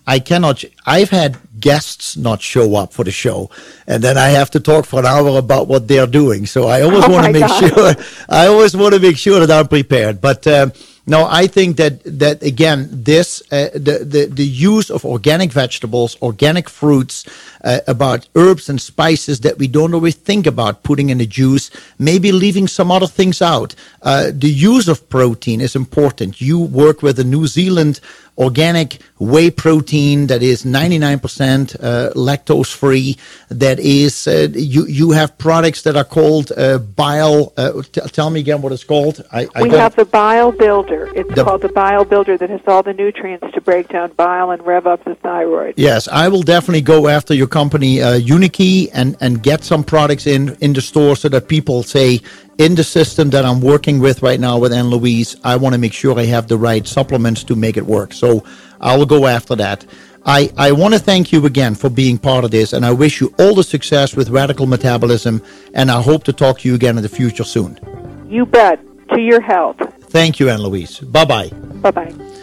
S1: I cannot. I've had guests not show up for the show, and then I have to talk for an hour about what they're doing. So I always
S5: Oh
S1: want to make
S5: God.
S1: sure. I always want to make sure that I'm prepared. But um, no, I think that that again, this uh, the, the the use of organic vegetables, organic fruits, uh, about herbs and spices that we don't always think about putting in a juice, maybe leaving some other things out. Uh, the use of protein is important. You work with a New Zealand organic whey protein that is 99% uh, lactose free. That is, uh, you you have products that are called uh, bile. Uh, t- tell me again what it's called. I, I
S5: we have the Bile Builder. It's
S1: The-
S5: called the Bile Builder that has all the nutrients to break down bile and rev up the thyroid.
S1: Yes, I will definitely go after your company, uh, Unikey, and, and get some products in, in the store so that people say, in the system that I'm working with right now with Ann Louise, I want to make sure I have the right supplements to make it work. So I will go after that. I, I want to thank you again for being part of this, and I wish you all the success with Radical Metabolism, and I hope to talk to you again in the future soon.
S5: You bet. To your health.
S1: Thank you, Anne Louise. Bye bye.
S5: Bye bye.